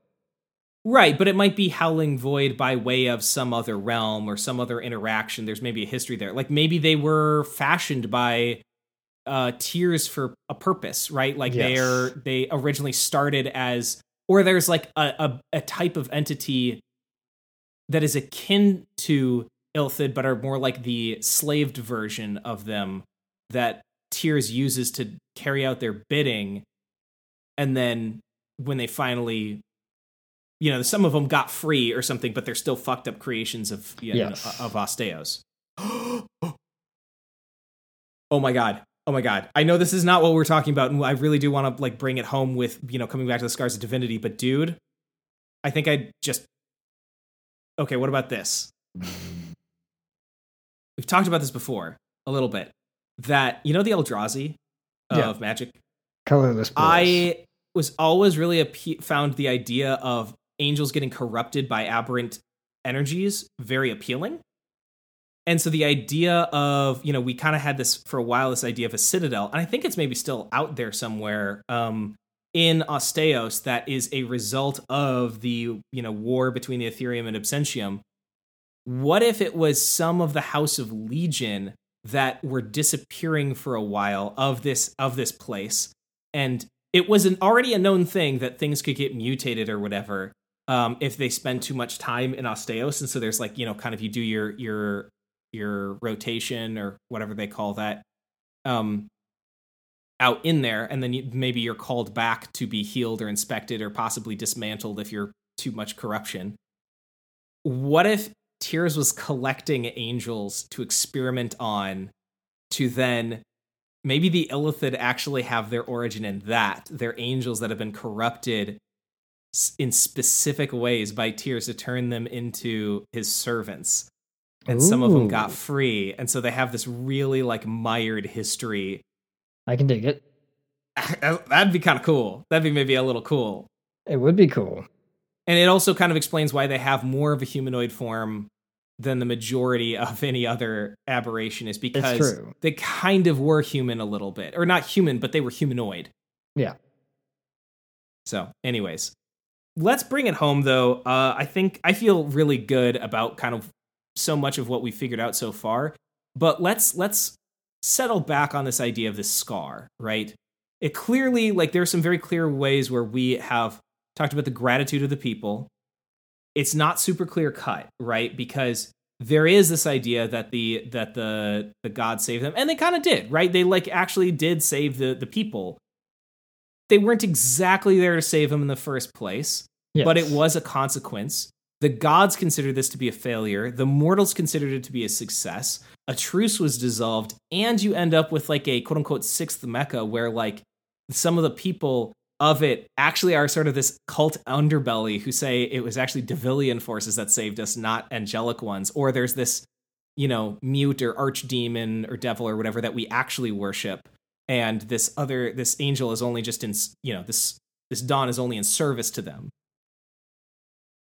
Right, but it might be Howling Void by way of some other realm or some other interaction. There's maybe a history there. Like, maybe they were fashioned by uh tears for a purpose, right? Like Yes. they're they originally started as or there's like a, a a type of entity that is akin to Illithid, but are more like the slaved version of them that Tears uses to carry out their bidding. And then when they finally, you know, some of them got free or something, but they're still fucked up creations of you know, Yes. of Osteos. oh my god. Oh my god. I know this is not what we're talking about, and I really do want to like bring it home with, you know, coming back to the scars of divinity, but dude, I think I just Okay, what about this? Mm-hmm. We've talked about this before a little bit. That you know the Eldrazi of Yeah. Magic. Colorless. Boys. I was always really appe- found the idea of angels getting corrupted by aberrant energies very appealing. And so the idea of, you know, we kind of had this for a while, this idea of a citadel, and I think it's maybe still out there somewhere um, in Osteos that is a result of the, you know, war between the Ethereum and Absentium. What if it was some of the House of Legion that were disappearing for a while of this of this place, and it was an already a known thing that things could get mutated or whatever um, if they spend too much time in Osteos, and so there's like you know kind of you do your your your rotation or whatever they call that um, out in there, and then you, maybe you're called back to be healed or inspected or possibly dismantled if you're too much corruption. What if Tears was collecting angels to experiment on to then maybe the Illithid actually have their origin in that. They're angels that have been corrupted in specific ways by Tears to turn them into his servants. And some of them got free. And so they have this really like mired history. I can dig it. That'd be kind of cool. That'd be maybe a little cool. It would be cool. And it also kind of explains why they have more of a humanoid form than the majority of any other aberration is because they kind of were human a little bit. Or not human, but they were humanoid. Yeah. So, anyways, let's bring it home though. Uh, I think I feel really good about kind of so much of what we figured out so far. But let's let's settle back on this idea of this scar, right? It clearly like there are some very clear ways where we have talked about the gratitude of the people. It's not super clear cut, right? Because there is this idea that the that the the gods saved them, and they kind of did, right? They like actually did save the the people. They weren't exactly there to save them in the first place, but it was a consequence. The gods considered this to be a failure. The mortals considered it to be a success. A truce was dissolved, and you end up with like a quote unquote sixth Mecca where like some of the people of it actually are sort of this cult underbelly who say it was actually Devilian forces that saved us, not angelic ones. Or there's this you know mute or archdemon or devil or whatever that we actually worship and this other this angel is only just in you know this this dawn is only in service to them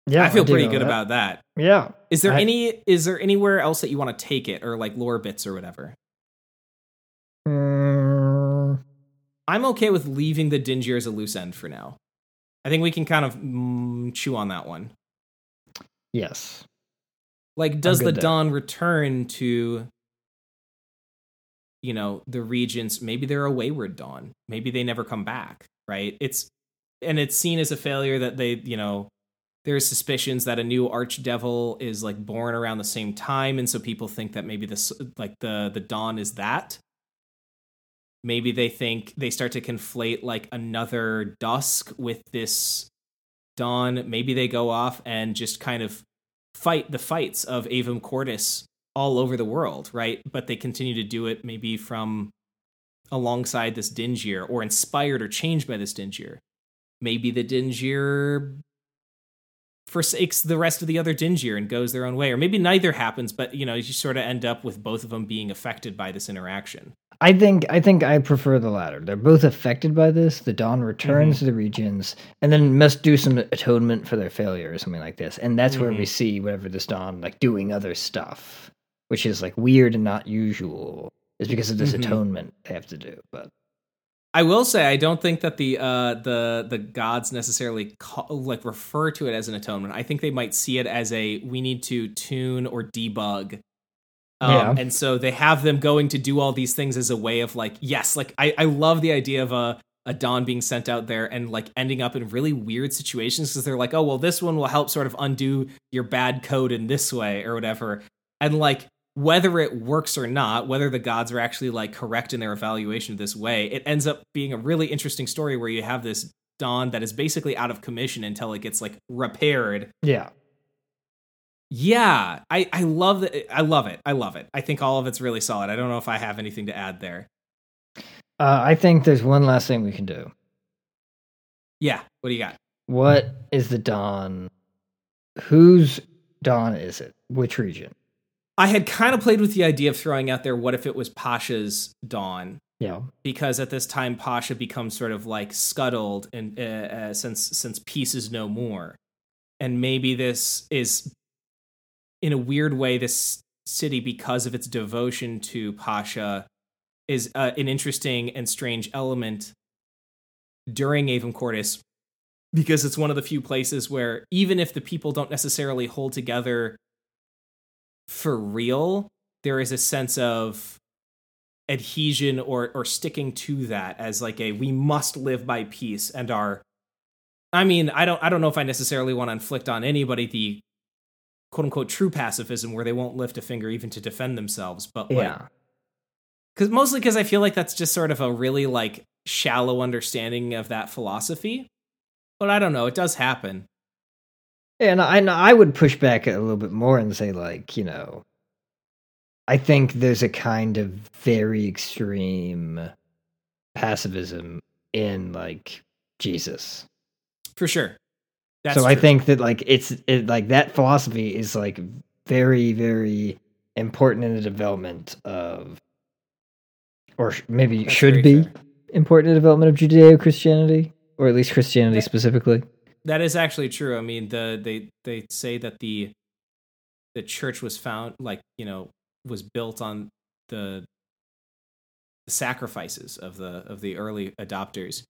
Yeah, i feel do pretty good that. about that Yeah. is there I- any is there anywhere else that you want to take it or like lore bits or whatever Mm, i'm okay with leaving the dingir as a loose end for now i think we can kind of mm, chew on that one yes. Like, does the dawn return to, you know, the regents? Maybe they're a wayward dawn. Maybe they never come back, right? It's, and it's seen as a failure that they, you know, there's suspicions that a new archdevil is like born around the same time. And so people think that maybe this, like, the, the dawn is that. Maybe they think they start to conflate like another dusk with this dawn. Maybe they go off and just kind of fight the fights of Avum Cordis all over the world, right? But they continue to do it maybe from alongside this Dingir or inspired or changed by this Dingir. Maybe the Dingir forsakes the rest of the other Dingir and goes their own way. Or maybe neither happens, but you know, you sort of end up with both of them being affected by this interaction. I think I think I prefer the latter. They're both affected by this. The Dawn returns Mhm. to the regents and then must do some atonement for their failure or something like this. And that's where we Mhm. see whatever this Dawn like doing other stuff, which is like weird and not usual. Is because of this Mhm. atonement they have to do. But I will say I don't think that the uh, the the gods necessarily call, like refer to it as an atonement. I think they might see it as a we need to tune or debug. Um, Yeah. And so they have them going to do all these things as a way of like, yes, like I, I love the idea of a, a Dawn being sent out there and like ending up in really weird situations because they're like, oh, well, this one will help sort of undo your bad code in this way or whatever. And like, whether it works or not, whether the gods are actually like correct in their evaluation of this way, it ends up being a really interesting story where you have this Dawn that is basically out of commission until it gets like repaired yeah. yeah, I I love it. I love it. I love it. I think all of it's really solid. I don't know if I have anything to add there. Uh, I think there's one last thing we can do. Yeah, what do you got? What is the Dawn? Whose Dawn is it? Which regent? I had kind of played with the idea of throwing out there what if it was Pasha's dawn Yeah. because at this time Pasha becomes sort of like scuttled and uh, uh, since since peace is no more, and maybe this is in a weird way this city because of its devotion to Pasha is uh, an interesting and strange element during Avum Cordis because it's one of the few places where even if the people don't necessarily hold together for real, there is a sense of adhesion or or sticking to that as like a we must live by peace and our I mean, I don't I don't know if I necessarily want to inflict on anybody the quote unquote true pacifism where they won't lift a finger even to defend themselves, but like Yeah. cuz mostly cuz I feel like that's just sort of a really like shallow understanding of that philosophy. But I don't know, it does happen. And I, and I would push back a little bit more and say, like, you know, I think there's a kind of very extreme pacifism in, like, Jesus. For sure. That's so I think that, like, it's it, like that philosophy is, like, very, very important in the development of, or maybe That's should be fair. important in the development of Judeo Christianity, or at least Christianity Yeah. specifically. That is actually true. I mean, the they they say that the the church was found like you know was built on the sacrifices of the of the early adopters.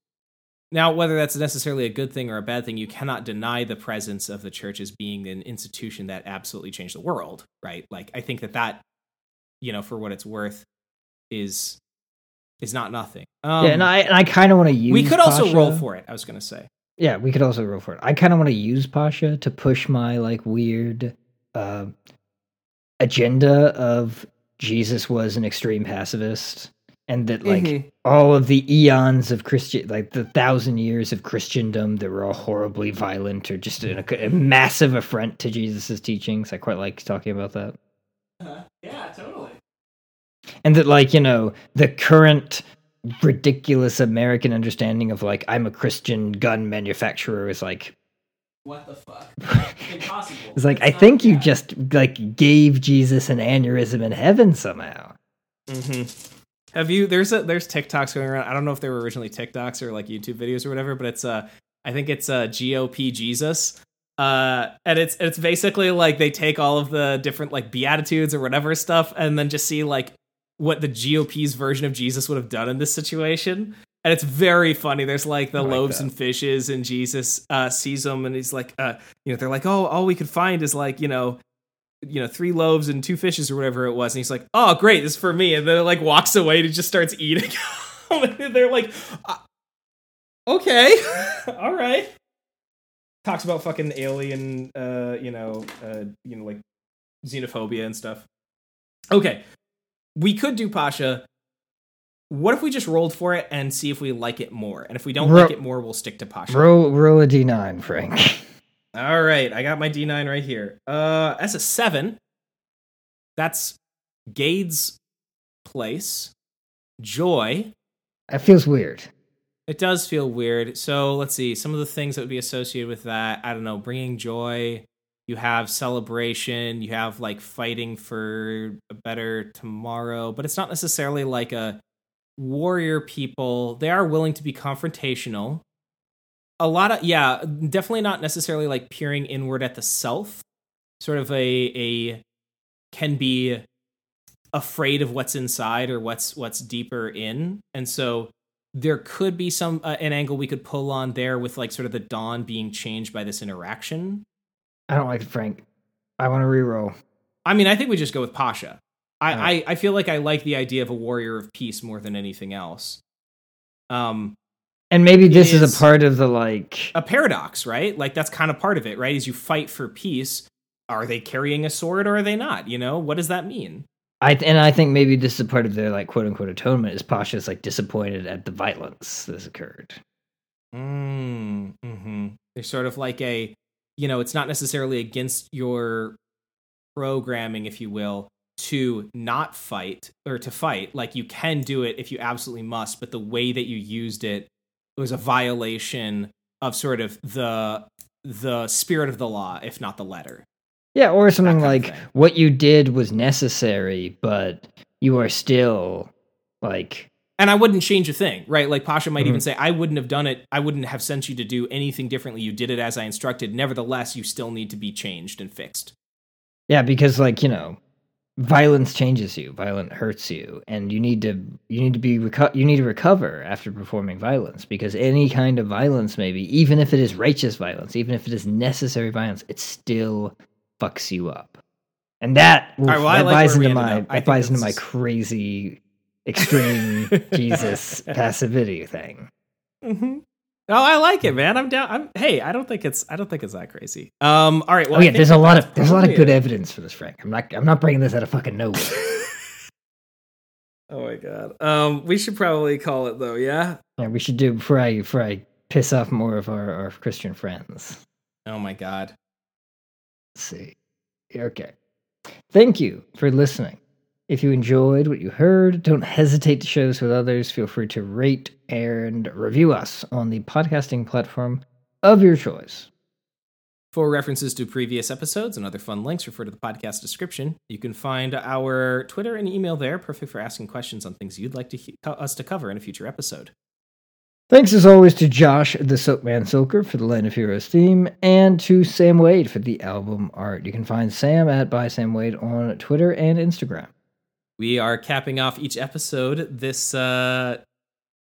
Now, whether that's necessarily a good thing or a bad thing, you cannot deny the presence of the church as being an institution that absolutely changed the world, right? Like, I think that that, you know, for what it's worth, is is not nothing. Um, yeah, and I and I kind of want to use. we could also roll for it. I was going to say. Yeah, we could also roll for it. I kind of want to use Pasha to push my like weird uh, agenda of Jesus was an extreme pacifist, and that like Mhm. all of the eons of Christian, like the thousand years of Christendom, that were all horribly violent or just a, a massive affront to Jesus's teachings. I quite like talking about that, yeah, totally. and that like you know the current ridiculous American understanding of like I'm a Christian gun manufacturer is like What the fuck? Impossible. It's like I think you just like gave Jesus an aneurysm in heaven somehow. Mm-hmm. Have you? There's a there's TikToks going around. I don't know if they were originally TikToks or like YouTube videos or whatever, but it's uh I think it's uh GOP Jesus. Uh, and it's it's basically like they take all of the different like beatitudes or whatever stuff, and then just see like what the GOP's version of Jesus would have done in this situation. And it's very funny. There's like the like loaves that. and fishes, and Jesus uh, sees them, and he's like, uh, you know, they're like, oh, all we could find is like, you know, you know, three loaves and two fishes or whatever it was. And he's like, oh, great, this is for me. And then it like walks away and he just starts eating. and they're like, uh, okay, all right. Talks about fucking alien, uh, you know, uh, you know, like xenophobia and stuff. Okay, we could do Pasha. What if we just rolled for it and see if we like it more? And if we don't Ro- like it more, we'll stick to Pasha. Roll roll a d9, Frank. All right, I got my D9 right here. Uh, that's a seven. That's Gade's place. Joy. That feels weird. It does feel weird. So let's see. Some of the things that would be associated with that. I don't know. Bringing joy. You have celebration. You have like fighting for a better tomorrow. But it's not necessarily like a warrior people. They are willing to be confrontational. A lot of yeah, definitely not necessarily like peering inward at the self. Sort of a a can be afraid of what's inside or what's what's deeper in, and so there could be some uh, an angle we could pull on there with like sort of the dawn being changed by this interaction. I don't like it, Frank. I want to re-roll. I mean, I think we just go with Pasha. I. I, I feel like I like the idea of a warrior of peace more than anything else. Um, And maybe this is, is- a part of the like a paradox, right? Like that's kind of part of it, right? Is you fight for peace. Are they carrying a sword or are they not? You know, what does that mean? I and I think maybe this is a part of their like quote unquote atonement is Pasha's like disappointed at the violence that's occurred. Mm, hmm They're sort of like a, you know, it's not necessarily against your programming, if you will, to not fight or to fight. Like you can do it if you absolutely must, but the way that you used it was a violation of sort of the the spirit of the law, if not the letter. Yeah, or something like what you did was necessary, but you are still like And I wouldn't change a thing, right? Like Pasha might Mhm. even say, I wouldn't have done it. I wouldn't have sent you to do anything differently. You did it as I instructed. Nevertheless, you still need to be changed and fixed. yeah, because like you know, violence changes you, violence hurts you, and you need to you need to be reco- you need to recover after performing violence because any kind of violence, maybe even if it is righteous violence, even if it is necessary violence, it still fucks you up, and that oof, right, well, I that like buys into my that buys into my crazy extreme Jesus passivity thing. Mm-hmm. Oh, I like it, man. I'm down. I'm, hey, I don't think it's. I don't think it's that crazy. Um. All right. Well, oh yeah, there's a lot of there's a lot of good it. evidence for this, Frank. I'm not I'm not bringing this out of fucking nowhere. Oh my god. Um. We should probably call it though. Yeah. yeah, we should do before I before I piss off more of our, our Christian friends. Oh my god. Let's see. Okay. Thank you for listening. If you enjoyed what you heard, don't hesitate to share this with others. Feel free to rate and review us on the podcasting platform of your choice. For references to previous episodes and other fun links, refer to the podcast description. You can find our Twitter and email there, perfect for asking questions on things you'd like to he- us to cover in a future episode. Thanks as always to Josh the Soapman Silker for the Land of Heroes theme, and to Sam Wade for the album art. You can find Sam at by Sam Wade on Twitter and Instagram. We are capping off each episode this uh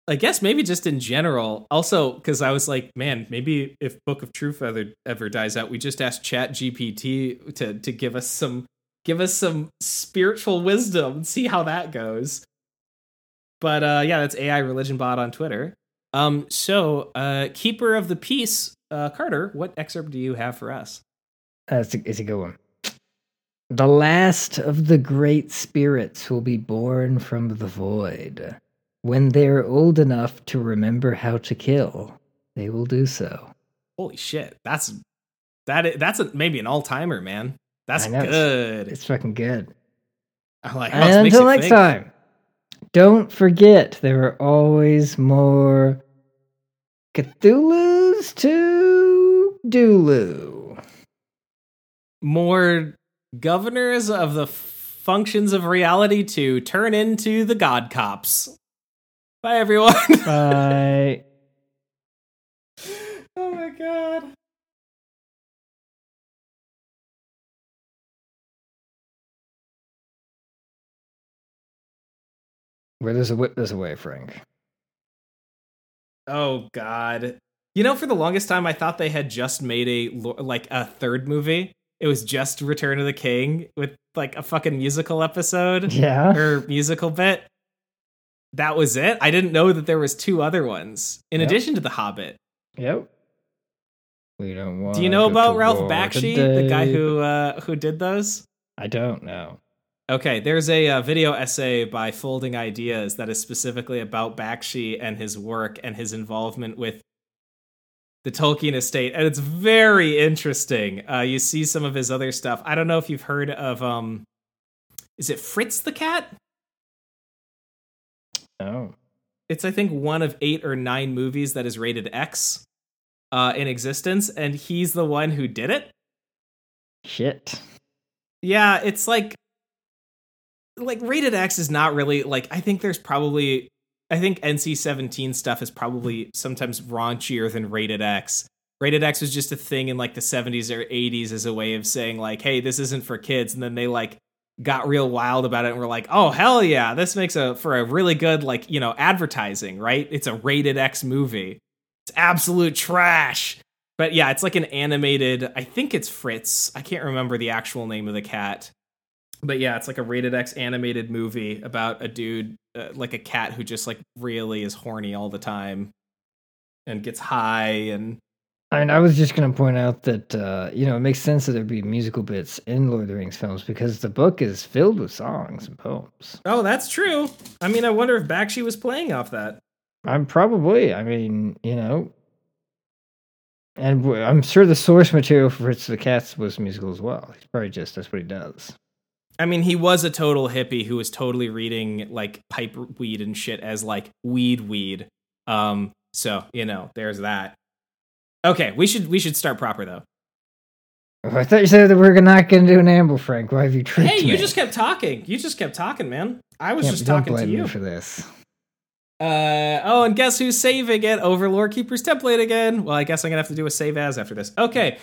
I guess maybe just in general. Also, because I was like, man, maybe if Book of Truth ever ever dies out, we just ask Chat GPT to to give us some give us some spiritual wisdom see how that goes. But uh yeah, that's AI Religion Bot on Twitter. Um so uh Keeper of the Peace, uh Carter, what excerpt do you have for us? That's a, it's a good one. The last of the great spirits will be born from the void. When they're old enough to remember how to kill, they will do so. Holy shit. That's that that's a, maybe an all-timer, man. That's know, good. It's fucking good. I like how And until next think. time, don't forget there are always more Cthulhu's to Dulu. More governors of the functions of reality to turn into the god cops. Bye, everyone. Bye. oh my god. Where does a whip, there's a way, Frank. Oh god. You know, for the longest time, I thought they had just made a like a third movie. It was just Return of the King with like a fucking musical episode Yeah. or musical bit. That was it. I didn't know that there was two other ones in Yep. addition to The Hobbit. Yep. We don't want. Do you know about Ralph Bakshi, the guy who uh, who did those? I don't know. Okay, there's a uh, video essay by Folding Ideas that is specifically about Bakshi and his work and his involvement with the Tolkien estate, and it's very interesting. Uh, you see some of his other stuff. I don't know if you've heard of um, is it Fritz the cat? Oh. It's I think one of eight or nine movies that is rated X uh, in existence, and he's the one who did it. Shit. Yeah, it's like like rated X is not really like I think there's probably I think NC-17 stuff is probably sometimes raunchier than rated X. Rated X was just a thing in like the 70s or 80s as a way of saying like, "Hey, this isn't for kids." And then they like got real wild about it and were like, "Oh, hell yeah, this makes a for a really good like, you know, advertising, right? It's a rated X movie. It's absolute trash." But yeah, it's like an animated, I think it's Fritz. I can't remember the actual name of the cat but yeah, it's like a rated X animated movie about a dude, uh, like a cat who just like really is horny all the time and gets high and I mean, I was just going to point out that uh, you know it makes sense that there'd be musical bits in Lord of the Rings films because the book is filled with songs and poems. oh, that's true. I mean, I wonder if Bakshi was playing off that. I'm probably. I mean, you know, and I'm sure the source material for Fritz the Cats was musical as well. He's probably just that's what he does. I mean, he was a total hippie who was totally reading like pipe weed and shit as like weed weed. Um, so you know, there's that. Okay, we should we should start proper though. I thought you said that we are not going to do an amble, Frank. Why have you tricked Hey, me? Hey, you just kept talking. You just kept talking, man. I was Can't- just talking to you. for this. Uh oh, and guess who's saving it over Lore Keeper's template again? Well, I guess I'm gonna have to do a save as after this. Okay,